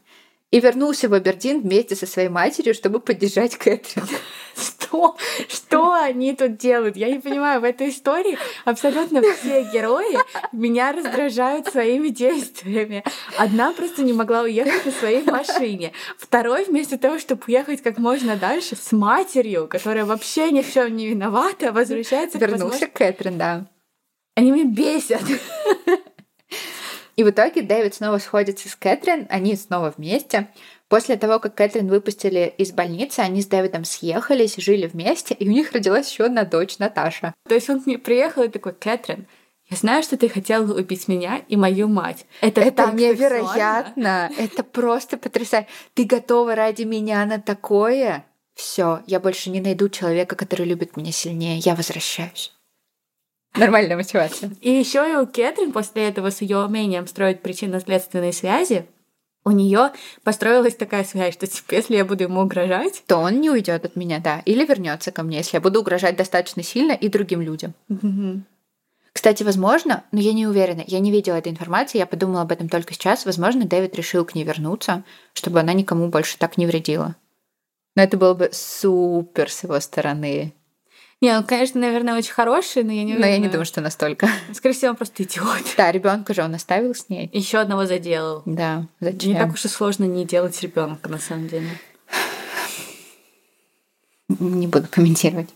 И вернулся в Абердин вместе со своей матерью, чтобы поддержать Кэтрин. Что? Что они тут делают? Я не понимаю, в этой истории абсолютно все герои меня раздражают своими действиями. Одна просто не могла уехать на своей машине. Второй, вместо того, чтобы уехать как можно дальше, с матерью, которая вообще ни в чем не виновата, возвращается Вернулся возможно- к Кэтрин, да. Они меня бесят. И в итоге Дэвид снова сходится с Кэтрин, они снова вместе. После того, как Кэтрин выпустили из больницы, они с Дэвидом съехались, жили вместе, и у них родилась еще одна дочь, Наташа. То есть он к ней приехал и такой, Кэтрин, я знаю, что ты хотела убить меня и мою мать. Это, Это так сексуально». невероятно. Это просто потрясающе. Ты готова ради меня на такое? Все, я больше не найду человека, который любит меня сильнее. Я возвращаюсь. Нормальная мотивация. И еще и у Кэтрин после этого с ее умением строить причинно-следственные связи, у нее построилась такая связь, что типа, если я буду ему угрожать, То он не уйдет от меня, да. Или вернется ко мне, если я буду угрожать достаточно сильно и другим людям. Кстати, возможно, но я не уверена, я не видела этой информации, я подумала об этом только сейчас. Возможно, Дэвид решил к ней вернуться, чтобы она никому больше так не вредила. Но это было бы супер с его стороны. Не, он, конечно, наверное, очень хороший, но я не Но я не думаю, что настолько. Скорее всего, он просто идиот. Да, ребенка же он оставил с ней. Еще одного заделал. Да, Не зачем? так уж и сложно не делать ребенка, на самом деле. Не буду комментировать.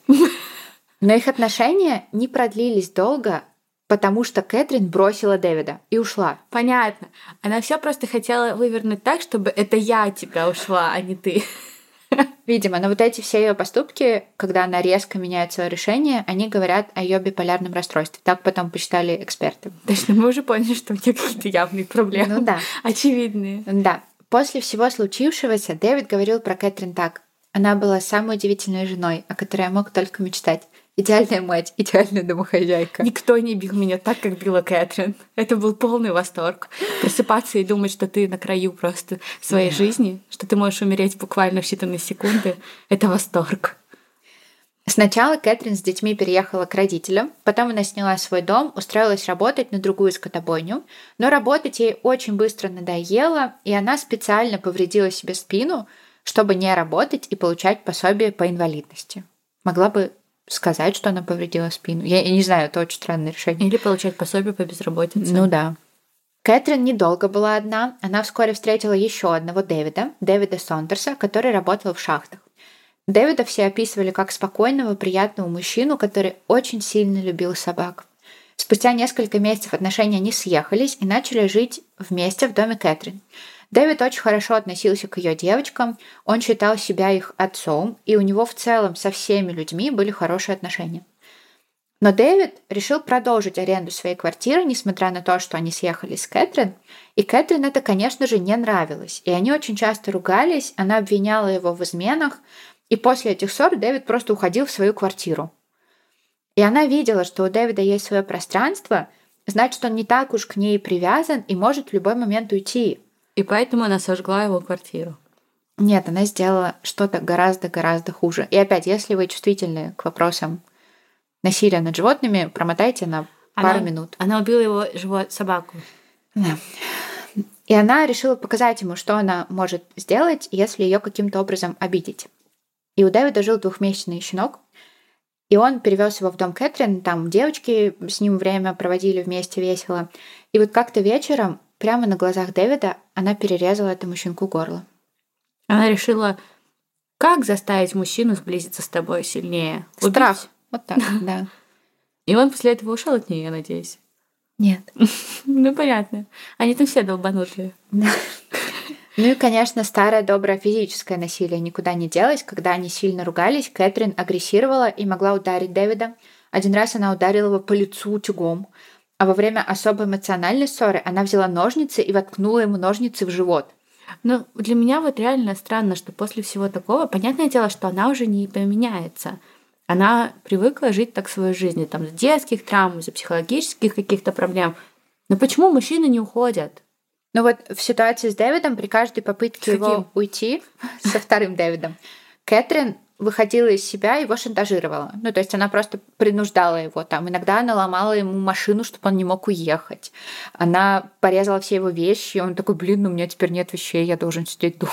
Но их отношения не продлились долго, потому что Кэтрин бросила Дэвида и ушла. Понятно. Она все просто хотела вывернуть так, чтобы это я от тебя ушла, а не ты. Видимо, но вот эти все ее поступки, когда она резко меняет свое решение, они говорят о ее биполярном расстройстве. Так потом посчитали эксперты. Точно, мы уже поняли, что у нее какие-то явные проблемы. Ну да. Очевидные. Да. После всего случившегося Дэвид говорил про Кэтрин так. Она была самой удивительной женой, о которой я мог только мечтать. Идеальная мать, идеальная домохозяйка. Никто не бил меня так, как била Кэтрин. Это был полный восторг. Просыпаться и думать, что ты на краю просто своей жизни, что ты можешь умереть буквально в считанные секунды, это восторг. Сначала Кэтрин с детьми переехала к родителям, потом она сняла свой дом, устроилась работать на другую скотобойню, но работать ей очень быстро надоело, и она специально повредила себе спину, чтобы не работать и получать пособие по инвалидности. могла бы сказать, что она повредила спину. Я, я не знаю, это очень странное решение. Или получать пособие по безработице. Ну да. Кэтрин недолго была одна. Она вскоре встретила еще одного Дэвида, Дэвида Сондерса, который работал в шахтах. Дэвида все описывали как спокойного, приятного мужчину, который очень сильно любил собак. Спустя несколько месяцев отношения не съехались и начали жить вместе в доме Кэтрин. Дэвид очень хорошо относился к ее девочкам, он считал себя их отцом, и у него в целом со всеми людьми были хорошие отношения. Но Дэвид решил продолжить аренду своей квартиры, несмотря на то, что они съехали с Кэтрин. И Кэтрин это, конечно же, не нравилось. И они очень часто ругались, она обвиняла его в изменах, и после этих ссор Дэвид просто уходил в свою квартиру. И она видела, что у Дэвида есть свое пространство, значит, он не так уж к ней привязан и может в любой момент уйти. И поэтому она сожгла его квартиру. Нет, она сделала что-то гораздо-гораздо хуже. И опять, если вы чувствительны к вопросам насилия над животными, промотайте на она, пару минут. Она убила его живот, собаку. Да. И она решила показать ему, что она может сделать, если ее каким-то образом обидеть. И у Дэвида жил двухмесячный щенок, и он перевез его в дом Кэтрин, там девочки с ним время проводили вместе весело. И вот как-то вечером, прямо на глазах Дэвида, она перерезала этому щенку горло. Она решила, как заставить мужчину сблизиться с тобой сильнее? Страх. Вот так, да. И он после этого ушел от нее, я надеюсь. Нет. Ну, понятно. Они там все долбанутые. Да. Ну и, конечно, старое доброе физическое насилие никуда не делось. Когда они сильно ругались, Кэтрин агрессировала и могла ударить Дэвида. Один раз она ударила его по лицу утюгом. А во время особо эмоциональной ссоры она взяла ножницы и воткнула ему ножницы в живот. Ну, для меня вот реально странно, что после всего такого, понятное дело, что она уже не поменяется. Она привыкла жить так свою жизнь, там, с детских травм, из-за психологических каких-то проблем. Но почему мужчины не уходят? Ну вот в ситуации с Дэвидом при каждой попытке его уйти со вторым Дэвидом, Кэтрин выходила из себя его шантажировала. Ну, то есть она просто принуждала его там. Иногда она ломала ему машину, чтобы он не мог уехать. Она порезала все его вещи, и он такой, блин, ну у меня теперь нет вещей, я должен сидеть дома.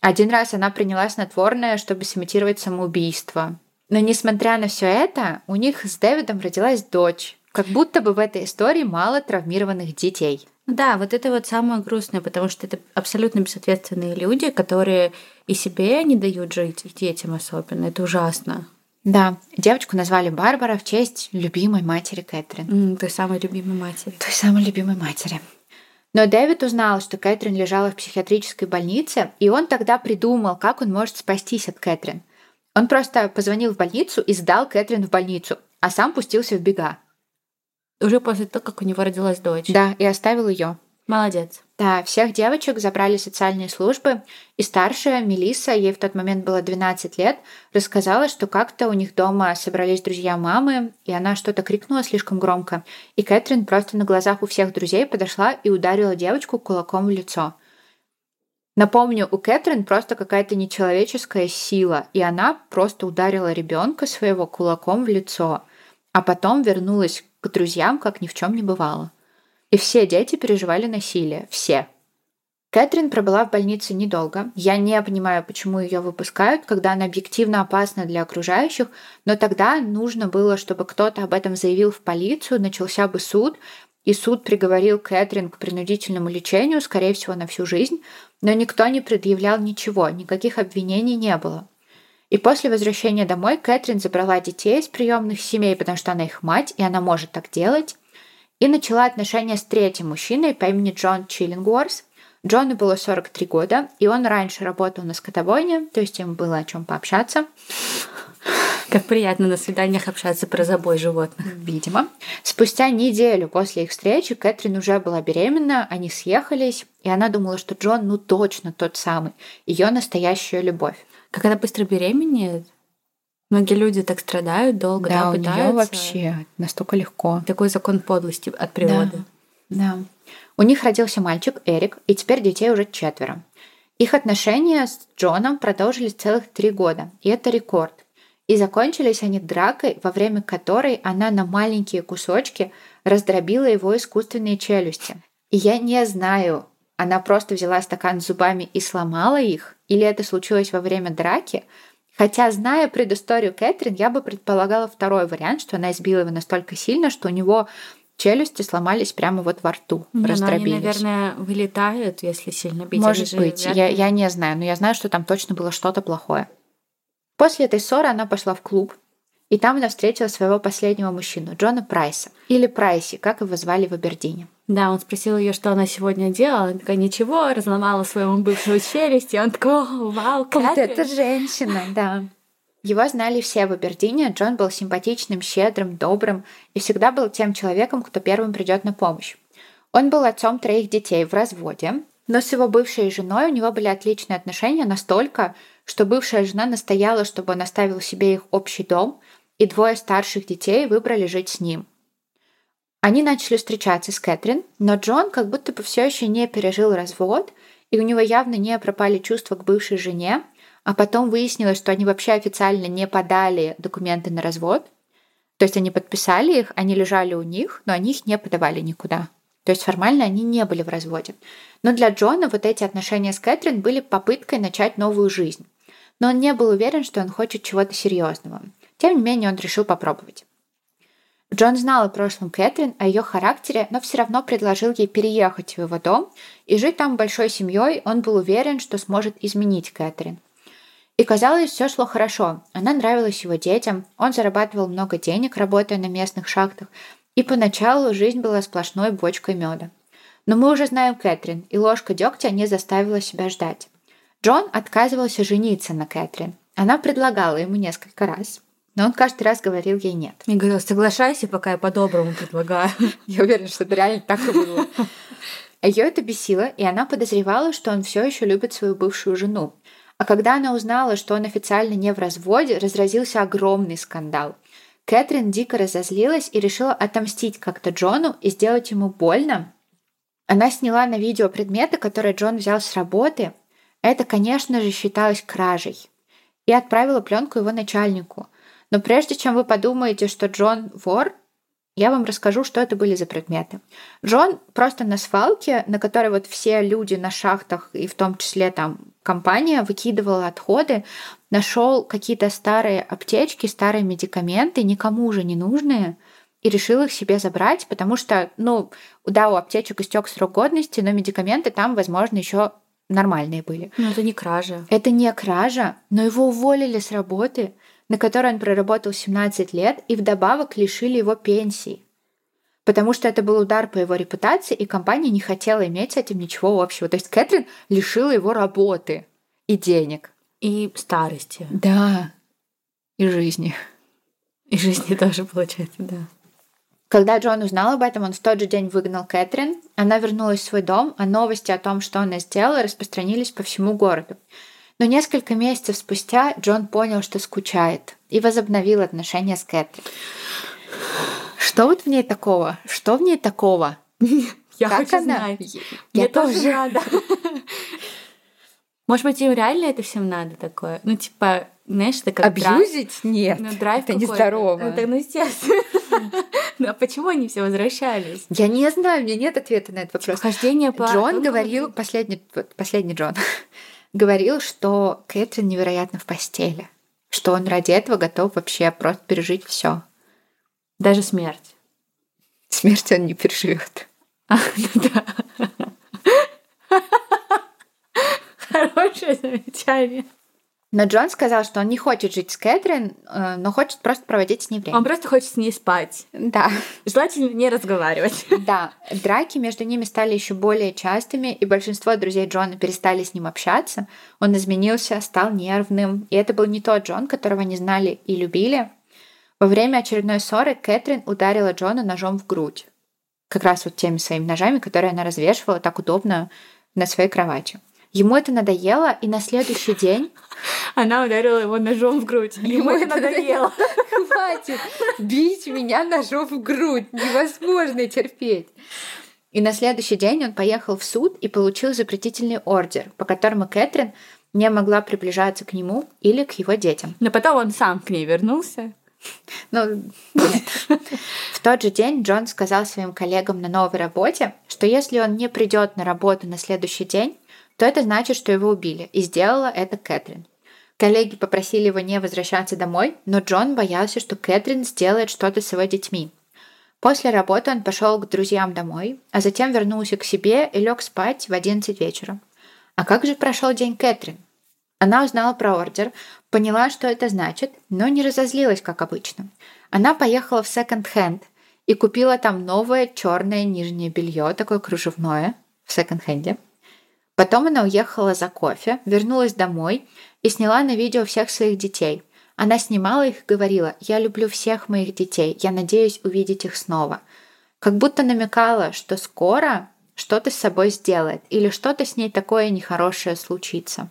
Один раз она приняла снотворное, чтобы сымитировать самоубийство. Но несмотря на все это, у них с Дэвидом родилась дочь. Как будто бы в этой истории мало травмированных детей. Да, вот это вот самое грустное, потому что это абсолютно безответственные люди, которые и себе не дают жить, и детям особенно. Это ужасно. Да, девочку назвали Барбара в честь любимой матери Кэтрин. Mm, той самой любимой матери. Той самой любимой матери. Но Дэвид узнал, что Кэтрин лежала в психиатрической больнице, и он тогда придумал, как он может спастись от Кэтрин. Он просто позвонил в больницу и сдал Кэтрин в больницу, а сам пустился в бега. Уже после того, как у него родилась дочь. Да, и оставил ее. Молодец. Да, всех девочек забрали социальные службы, и старшая Мелисса, ей в тот момент было 12 лет, рассказала, что как-то у них дома собрались друзья мамы, и она что-то крикнула слишком громко, и Кэтрин просто на глазах у всех друзей подошла и ударила девочку кулаком в лицо. Напомню, у Кэтрин просто какая-то нечеловеческая сила, и она просто ударила ребенка своего кулаком в лицо, а потом вернулась к друзьям, как ни в чем не бывало. И все дети переживали насилие. Все. Кэтрин пробыла в больнице недолго. Я не понимаю, почему ее выпускают, когда она объективно опасна для окружающих, но тогда нужно было, чтобы кто-то об этом заявил в полицию, начался бы суд, и суд приговорил Кэтрин к принудительному лечению, скорее всего, на всю жизнь, но никто не предъявлял ничего, никаких обвинений не было. И после возвращения домой Кэтрин забрала детей из приемных семей, потому что она их мать, и она может так делать, и начала отношения с третьим мужчиной по имени Джон Чиллингуорс. Джону было 43 года, и он раньше работал на скотобойне, то есть ему было о чем пообщаться. Как приятно на свиданиях общаться про забой животных. Видимо. Спустя неделю после их встречи Кэтрин уже была беременна, они съехались, и она думала, что Джон ну точно тот самый, ее настоящая любовь. Как она быстро беременеет. Многие люди так страдают долго, да, да у пытаются. нее вообще настолько легко. Такой закон подлости от природы. Да. да. У них родился мальчик Эрик, и теперь детей уже четверо. Их отношения с Джоном продолжились целых три года, и это рекорд. И закончились они дракой, во время которой она на маленькие кусочки раздробила его искусственные челюсти. И я не знаю, она просто взяла стакан с зубами и сломала их, или это случилось во время драки, Хотя, зная предысторию Кэтрин, я бы предполагала второй вариант, что она избила его настолько сильно, что у него челюсти сломались прямо вот во рту, Не, ну, раздробились. они, наверное, вылетают, если сильно бить. Может Они быть, я, я не знаю, но я знаю, что там точно было что-то плохое. После этой ссоры она пошла в клуб, и там она встретила своего последнего мужчину, Джона Прайса, или Прайси, как его звали в Абердине. Да, он спросил ее, что она сегодня делала. Она такая, ничего, разломала своему бывшую челюсть. И он такой, «О, вау, Вот Кэтрин». это женщина, да. Его знали все в Абердине. Джон был симпатичным, щедрым, добрым и всегда был тем человеком, кто первым придет на помощь. Он был отцом троих детей в разводе, но с его бывшей женой у него были отличные отношения настолько, что бывшая жена настояла, чтобы он оставил себе их общий дом, и двое старших детей выбрали жить с ним. Они начали встречаться с Кэтрин, но Джон как будто бы все еще не пережил развод, и у него явно не пропали чувства к бывшей жене, а потом выяснилось, что они вообще официально не подали документы на развод. То есть они подписали их, они лежали у них, но они их не подавали никуда. То есть формально они не были в разводе. Но для Джона вот эти отношения с Кэтрин были попыткой начать новую жизнь. Но он не был уверен, что он хочет чего-то серьезного. Тем не менее, он решил попробовать. Джон знал о прошлом Кэтрин, о ее характере, но все равно предложил ей переехать в его дом и жить там большой семьей. Он был уверен, что сможет изменить Кэтрин. И казалось, все шло хорошо. Она нравилась его детям, он зарабатывал много денег, работая на местных шахтах, и поначалу жизнь была сплошной бочкой меда. Но мы уже знаем Кэтрин, и ложка дегтя не заставила себя ждать. Джон отказывался жениться на Кэтрин. Она предлагала ему несколько раз, но он каждый раз говорил ей нет. И говорил, соглашайся, пока я по-доброму предлагаю. Я уверена, что это реально так и было. Ее это бесило, и она подозревала, что он все еще любит свою бывшую жену. А когда она узнала, что он официально не в разводе, разразился огромный скандал. Кэтрин дико разозлилась и решила отомстить как-то Джону и сделать ему больно. Она сняла на видео предметы, которые Джон взял с работы. Это, конечно же, считалось кражей. И отправила пленку его начальнику. Но прежде чем вы подумаете, что Джон вор, я вам расскажу, что это были за предметы. Джон просто на свалке, на которой вот все люди на шахтах, и в том числе там компания, выкидывала отходы, нашел какие-то старые аптечки, старые медикаменты, никому уже не нужные, и решил их себе забрать, потому что, ну, да, у аптечек истек срок годности, но медикаменты там, возможно, еще нормальные были. Ну, это не кража. Это не кража, но его уволили с работы, на которой он проработал 17 лет, и вдобавок лишили его пенсии. Потому что это был удар по его репутации, и компания не хотела иметь с этим ничего общего. То есть Кэтрин лишила его работы и денег. И старости. Да. И жизни. И жизни тоже, получается, да. Когда Джон узнал об этом, он в тот же день выгнал Кэтрин. Она вернулась в свой дом, а новости о том, что она сделала, распространились по всему городу. Но несколько месяцев спустя Джон понял, что скучает, и возобновил отношения с Кэтрин. Что вот в ней такого? Что в ней такого? Я Как хочу она? знать. Я Мне тоже тоже. надо. Может быть, им реально это всем надо такое? Ну, типа, знаешь, это как драйв. Абьюзить? Нет. Ну, драйв это нездорово. Это, ну, естественно. Ну, а почему они все возвращались? Я не знаю, у меня нет ответа на этот вопрос. Хождение по... Джон Ну, говорил, последний, последний Джон, говорил, что Кэтрин невероятно в постели. Что он ради этого готов вообще просто пережить все. Даже смерть. Смерть он не переживет. А, ну да. Хорошее замечание. Но Джон сказал, что он не хочет жить с Кэтрин, э, но хочет просто проводить с ней время. Он просто хочет с ней спать. Да. Желательно не разговаривать. Да, драки между ними стали еще более частыми, и большинство друзей Джона перестали с ним общаться. Он изменился, стал нервным. И это был не тот Джон, которого они знали и любили. Во время очередной ссоры Кэтрин ударила Джона ножом в грудь. Как раз вот теми своими ножами, которые она развешивала так удобно на своей кровати. Ему это надоело, и на следующий день... Она ударила его ножом в грудь. Ему это надоело. Хватит бить меня ножом в грудь. Невозможно терпеть. И на следующий день он поехал в суд и получил запретительный ордер, по которому Кэтрин не могла приближаться к нему или к его детям. Но потом он сам к ней вернулся. Ну, нет. В тот же день Джон сказал своим коллегам на новой работе, что если он не придет на работу на следующий день, то это значит, что его убили, и сделала это Кэтрин. Коллеги попросили его не возвращаться домой, но Джон боялся, что Кэтрин сделает что-то с его детьми. После работы он пошел к друзьям домой, а затем вернулся к себе и лег спать в 11 вечера. А как же прошел день Кэтрин? Она узнала про ордер, поняла, что это значит, но не разозлилась, как обычно. Она поехала в секонд-хенд и купила там новое черное нижнее белье, такое кружевное, в секонд-хенде. Потом она уехала за кофе, вернулась домой и сняла на видео всех своих детей. Она снимала их и говорила, я люблю всех моих детей, я надеюсь увидеть их снова. Как будто намекала, что скоро что-то с собой сделает или что-то с ней такое нехорошее случится.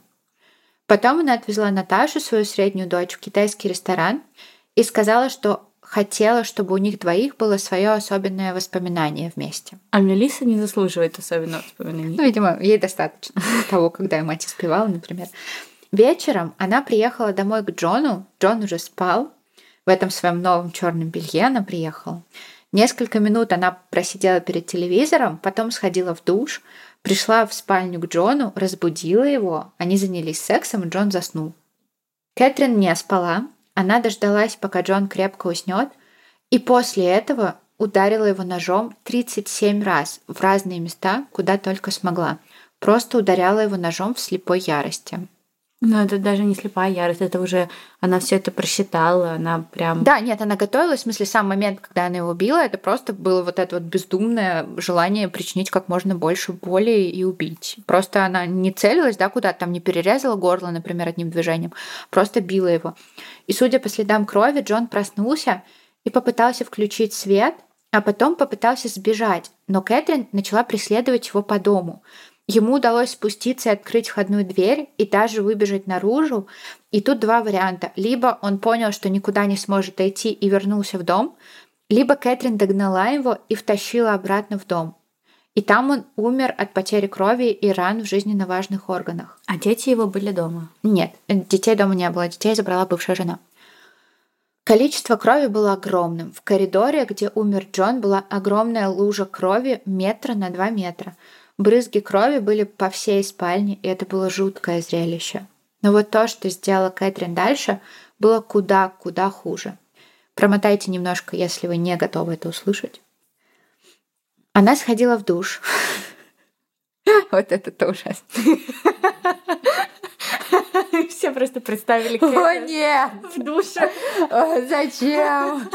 Потом она отвезла Наташу, свою среднюю дочь, в китайский ресторан и сказала, что хотела, чтобы у них двоих было свое особенное воспоминание вместе. А Мелиса не заслуживает особенного воспоминания. Ну, видимо, ей достаточно того, когда ее мать испевала, например. Вечером она приехала домой к Джону. Джон уже спал. В этом своем новом черном белье она приехала. Несколько минут она просидела перед телевизором, потом сходила в душ, пришла в спальню к Джону, разбудила его, они занялись сексом, и Джон заснул. Кэтрин не спала, она дождалась, пока Джон крепко уснет, и после этого ударила его ножом 37 раз в разные места, куда только смогла. Просто ударяла его ножом в слепой ярости. Но это даже не слепая ярость, это уже она все это просчитала, она прям... Да, нет, она готовилась, в смысле, сам момент, когда она его убила, это просто было вот это вот бездумное желание причинить как можно больше боли и убить. Просто она не целилась, да, куда-то там не перерезала горло, например, одним движением, просто била его. И судя по следам крови, Джон проснулся и попытался включить свет, а потом попытался сбежать, но Кэтрин начала преследовать его по дому. Ему удалось спуститься и открыть входную дверь и даже выбежать наружу. И тут два варианта. Либо он понял, что никуда не сможет идти и вернулся в дом, либо Кэтрин догнала его и втащила обратно в дом. И там он умер от потери крови и ран в жизненно важных органах. А дети его были дома? Нет, детей дома не было. Детей забрала бывшая жена. Количество крови было огромным. В коридоре, где умер Джон, была огромная лужа крови метра на два метра – Брызги крови были по всей спальне, и это было жуткое зрелище. Но вот то, что сделала Кэтрин дальше, было куда-куда хуже. Промотайте немножко, если вы не готовы это услышать. Она сходила в душ. Вот это ужасно. Все просто представили О, нет! в душе. Зачем?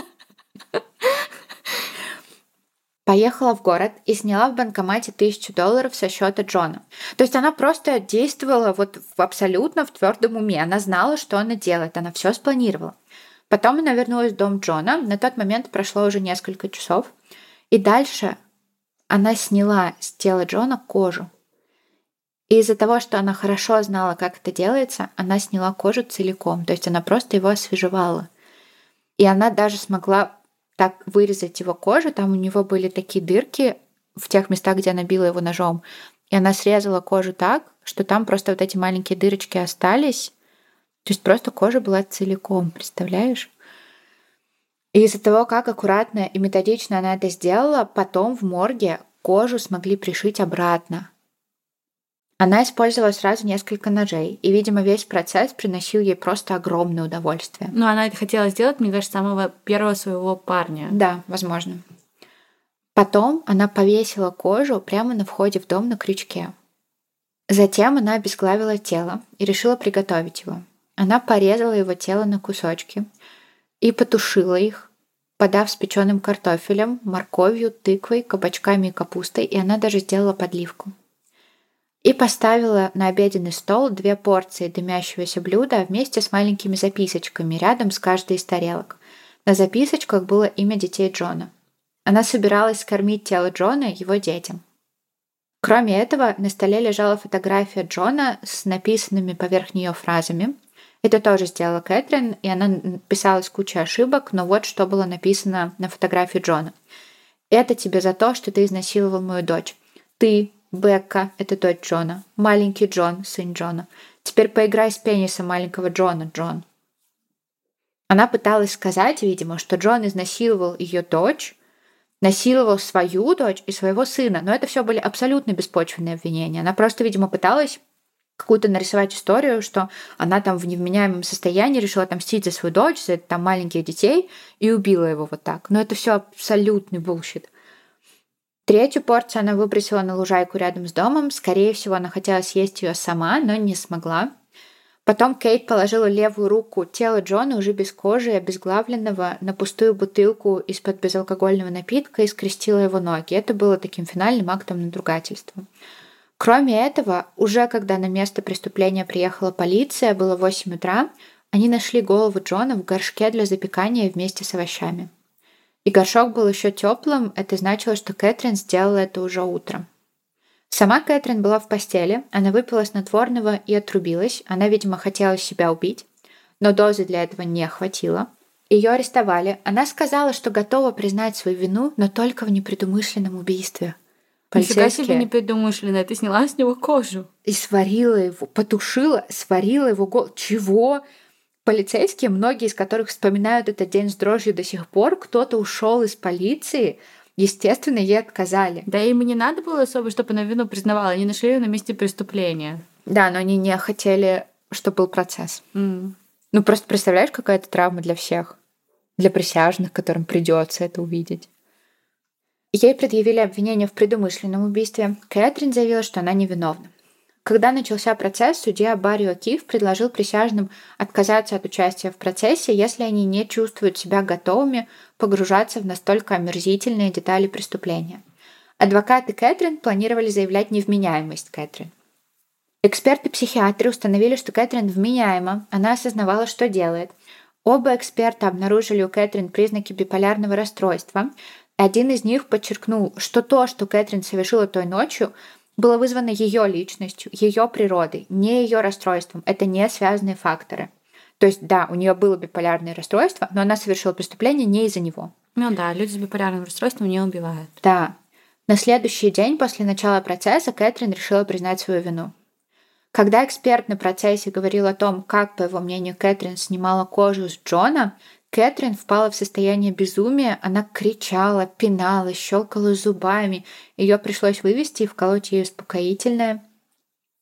Поехала в город и сняла в банкомате тысячу долларов со счета Джона. То есть она просто действовала вот в абсолютно в твердом уме. Она знала, что она делает, она все спланировала. Потом она вернулась в дом Джона. На тот момент прошло уже несколько часов. И дальше она сняла с тела Джона кожу. И из-за того, что она хорошо знала, как это делается, она сняла кожу целиком. То есть она просто его освежевала. И она даже смогла так вырезать его кожу, там у него были такие дырки в тех местах, где она била его ножом. И она срезала кожу так, что там просто вот эти маленькие дырочки остались. То есть просто кожа была целиком, представляешь? И из-за того, как аккуратно и методично она это сделала, потом в морге кожу смогли пришить обратно. Она использовала сразу несколько ножей, и, видимо, весь процесс приносил ей просто огромное удовольствие. Ну, она это хотела сделать, мне кажется, самого первого своего парня. Да, возможно. Потом она повесила кожу прямо на входе в дом на крючке. Затем она обезглавила тело и решила приготовить его. Она порезала его тело на кусочки и потушила их, подав с печеным картофелем, морковью, тыквой, кабачками и капустой, и она даже сделала подливку и поставила на обеденный стол две порции дымящегося блюда вместе с маленькими записочками рядом с каждой из тарелок. На записочках было имя детей Джона. Она собиралась скормить тело Джона его детям. Кроме этого, на столе лежала фотография Джона с написанными поверх нее фразами. Это тоже сделала Кэтрин, и она писалась куча ошибок, но вот что было написано на фотографии Джона. «Это тебе за то, что ты изнасиловал мою дочь. Ты, Бекка — это дочь Джона. Маленький Джон — сын Джона. Теперь поиграй с пенисом маленького Джона, Джон. Она пыталась сказать, видимо, что Джон изнасиловал ее дочь, насиловал свою дочь и своего сына, но это все были абсолютно беспочвенные обвинения. Она просто, видимо, пыталась какую-то нарисовать историю, что она там в невменяемом состоянии решила отомстить за свою дочь, за там маленьких детей и убила его вот так. Но это все абсолютный bullshit. Третью порцию она выбросила на лужайку рядом с домом. Скорее всего, она хотела съесть ее сама, но не смогла. Потом Кейт положила левую руку тела Джона уже без кожи и обезглавленного на пустую бутылку из-под безалкогольного напитка и скрестила его ноги. Это было таким финальным актом надругательства. Кроме этого, уже когда на место преступления приехала полиция, было 8 утра, они нашли голову Джона в горшке для запекания вместе с овощами. И горшок был еще теплым, это значило, что Кэтрин сделала это уже утром. Сама Кэтрин была в постели, она выпила снотворного и отрубилась. Она, видимо, хотела себя убить, но дозы для этого не хватило. Ее арестовали. Она сказала, что готова признать свою вину, но только в непредумышленном убийстве. Нифига себе непредумышленное, ты сняла с него кожу. И сварила его, потушила, сварила его голову. Чего? Полицейские, многие из которых вспоминают этот день с дрожью до сих пор, кто-то ушел из полиции, Естественно, ей отказали. Да им и не надо было особо, чтобы она вину признавала. Они нашли ее на месте преступления. Да, но они не хотели, чтобы был процесс. Mm. Ну, просто представляешь, какая это травма для всех. Для присяжных, которым придется это увидеть. Ей предъявили обвинение в предумышленном убийстве. Кэтрин заявила, что она невиновна. Когда начался процесс, судья Баррио Кив предложил присяжным отказаться от участия в процессе, если они не чувствуют себя готовыми погружаться в настолько омерзительные детали преступления. Адвокаты Кэтрин планировали заявлять невменяемость Кэтрин. Эксперты-психиатры установили, что Кэтрин вменяема, она осознавала, что делает. Оба эксперта обнаружили у Кэтрин признаки биполярного расстройства. Один из них подчеркнул, что то, что Кэтрин совершила той ночью, было вызвано ее личностью, ее природой, не ее расстройством. Это не связанные факторы. То есть, да, у нее было биполярное расстройство, но она совершила преступление не из-за него. Ну да, люди с биполярным расстройством не убивают. Да. На следующий день после начала процесса Кэтрин решила признать свою вину. Когда эксперт на процессе говорил о том, как, по его мнению, Кэтрин снимала кожу с Джона, Кэтрин впала в состояние безумия, она кричала, пинала, щелкала зубами. Ее пришлось вывести и вколоть ей успокоительное.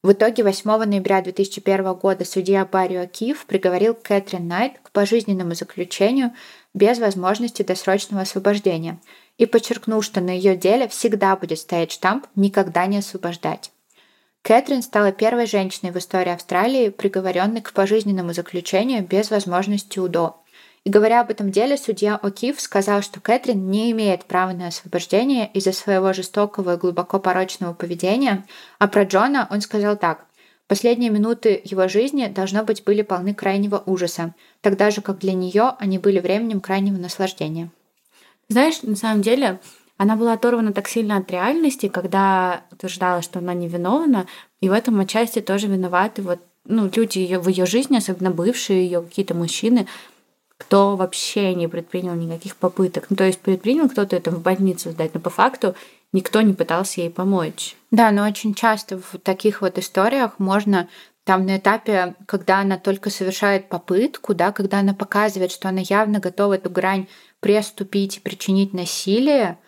В итоге 8 ноября 2001 года судья Баррио Киев приговорил Кэтрин Найт к пожизненному заключению без возможности досрочного освобождения и подчеркнул, что на ее деле всегда будет стоять штамп «никогда не освобождать». Кэтрин стала первой женщиной в истории Австралии, приговоренной к пожизненному заключению без возможности УДО. И говоря об этом деле, судья О'Кив сказал, что Кэтрин не имеет права на освобождение из-за своего жестокого и глубоко порочного поведения, а про Джона он сказал так. Последние минуты его жизни, должно быть, были полны крайнего ужаса, тогда же, как для нее они были временем крайнего наслаждения. Знаешь, на самом деле, она была оторвана так сильно от реальности, когда утверждала, что она невиновна, и в этом отчасти тоже виноваты вот ну, люди в ее жизни, особенно бывшие ее какие-то мужчины, кто вообще не предпринял никаких попыток. Ну, то есть предпринял кто-то это в больницу сдать, но по факту никто не пытался ей помочь. Да, но очень часто в таких вот историях можно там на этапе, когда она только совершает попытку, да, когда она показывает, что она явно готова эту грань приступить и причинить насилие,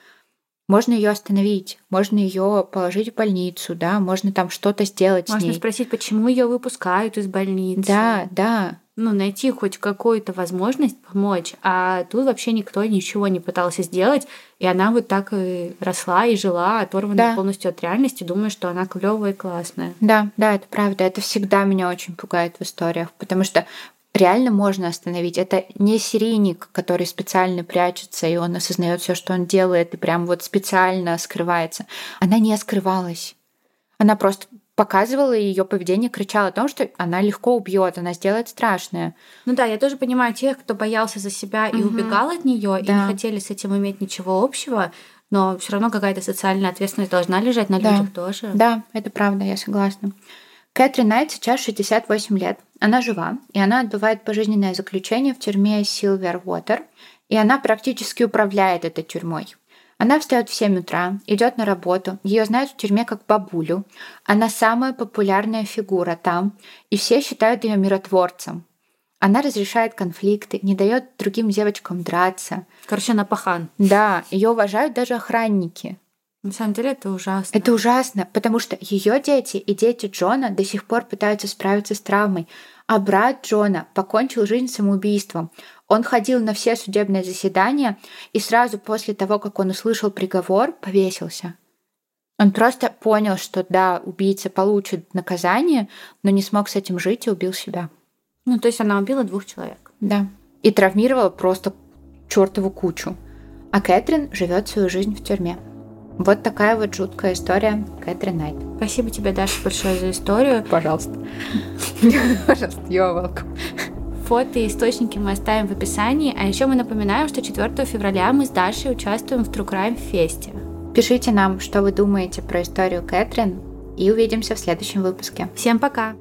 можно ее остановить, можно ее положить в больницу, да, можно там что-то сделать можно с ней. Можно спросить, почему ее выпускают из больницы. Да, да ну, найти хоть какую-то возможность помочь. А тут вообще никто ничего не пытался сделать, и она вот так и росла и жила, оторванная да. полностью от реальности, думая, что она клевая и классная. Да, да, это правда. Это всегда меня очень пугает в историях, потому что реально можно остановить. Это не серийник, который специально прячется, и он осознает все, что он делает, и прям вот специально скрывается. Она не скрывалась. Она просто показывала ее поведение, кричала о том, что она легко убьет, она сделает страшное. Ну да, я тоже понимаю тех, кто боялся за себя и угу. убегал от нее, да. и не хотели с этим иметь ничего общего, но все равно какая-то социальная ответственность должна лежать на да. людях тоже. Да, это правда, я согласна. Кэтрин Найт сейчас 68 лет. Она жива, и она отбывает пожизненное заключение в тюрьме Уотер, и она практически управляет этой тюрьмой. Она встает в 7 утра, идет на работу, ее знают в тюрьме как бабулю. Она самая популярная фигура там, и все считают ее миротворцем. Она разрешает конфликты, не дает другим девочкам драться. Короче, она пахан. Да, ее уважают даже охранники. На самом деле это ужасно. Это ужасно, потому что ее дети и дети Джона до сих пор пытаются справиться с травмой. А брат Джона покончил жизнь самоубийством. Он ходил на все судебные заседания и сразу после того, как он услышал приговор, повесился. Он просто понял, что да, убийца получит наказание, но не смог с этим жить и убил себя. Ну, то есть она убила двух человек. Да. И травмировала просто чертову кучу. А Кэтрин живет свою жизнь в тюрьме. Вот такая вот жуткая история Кэтрин Найт. Спасибо тебе, Даша, большое за историю. Пожалуйста. Пожалуйста, you're welcome. Фото и источники мы оставим в описании, а еще мы напоминаем, что 4 февраля мы с Дашей участвуем в True Crime Фесте. Пишите нам, что вы думаете про историю Кэтрин, и увидимся в следующем выпуске. Всем пока!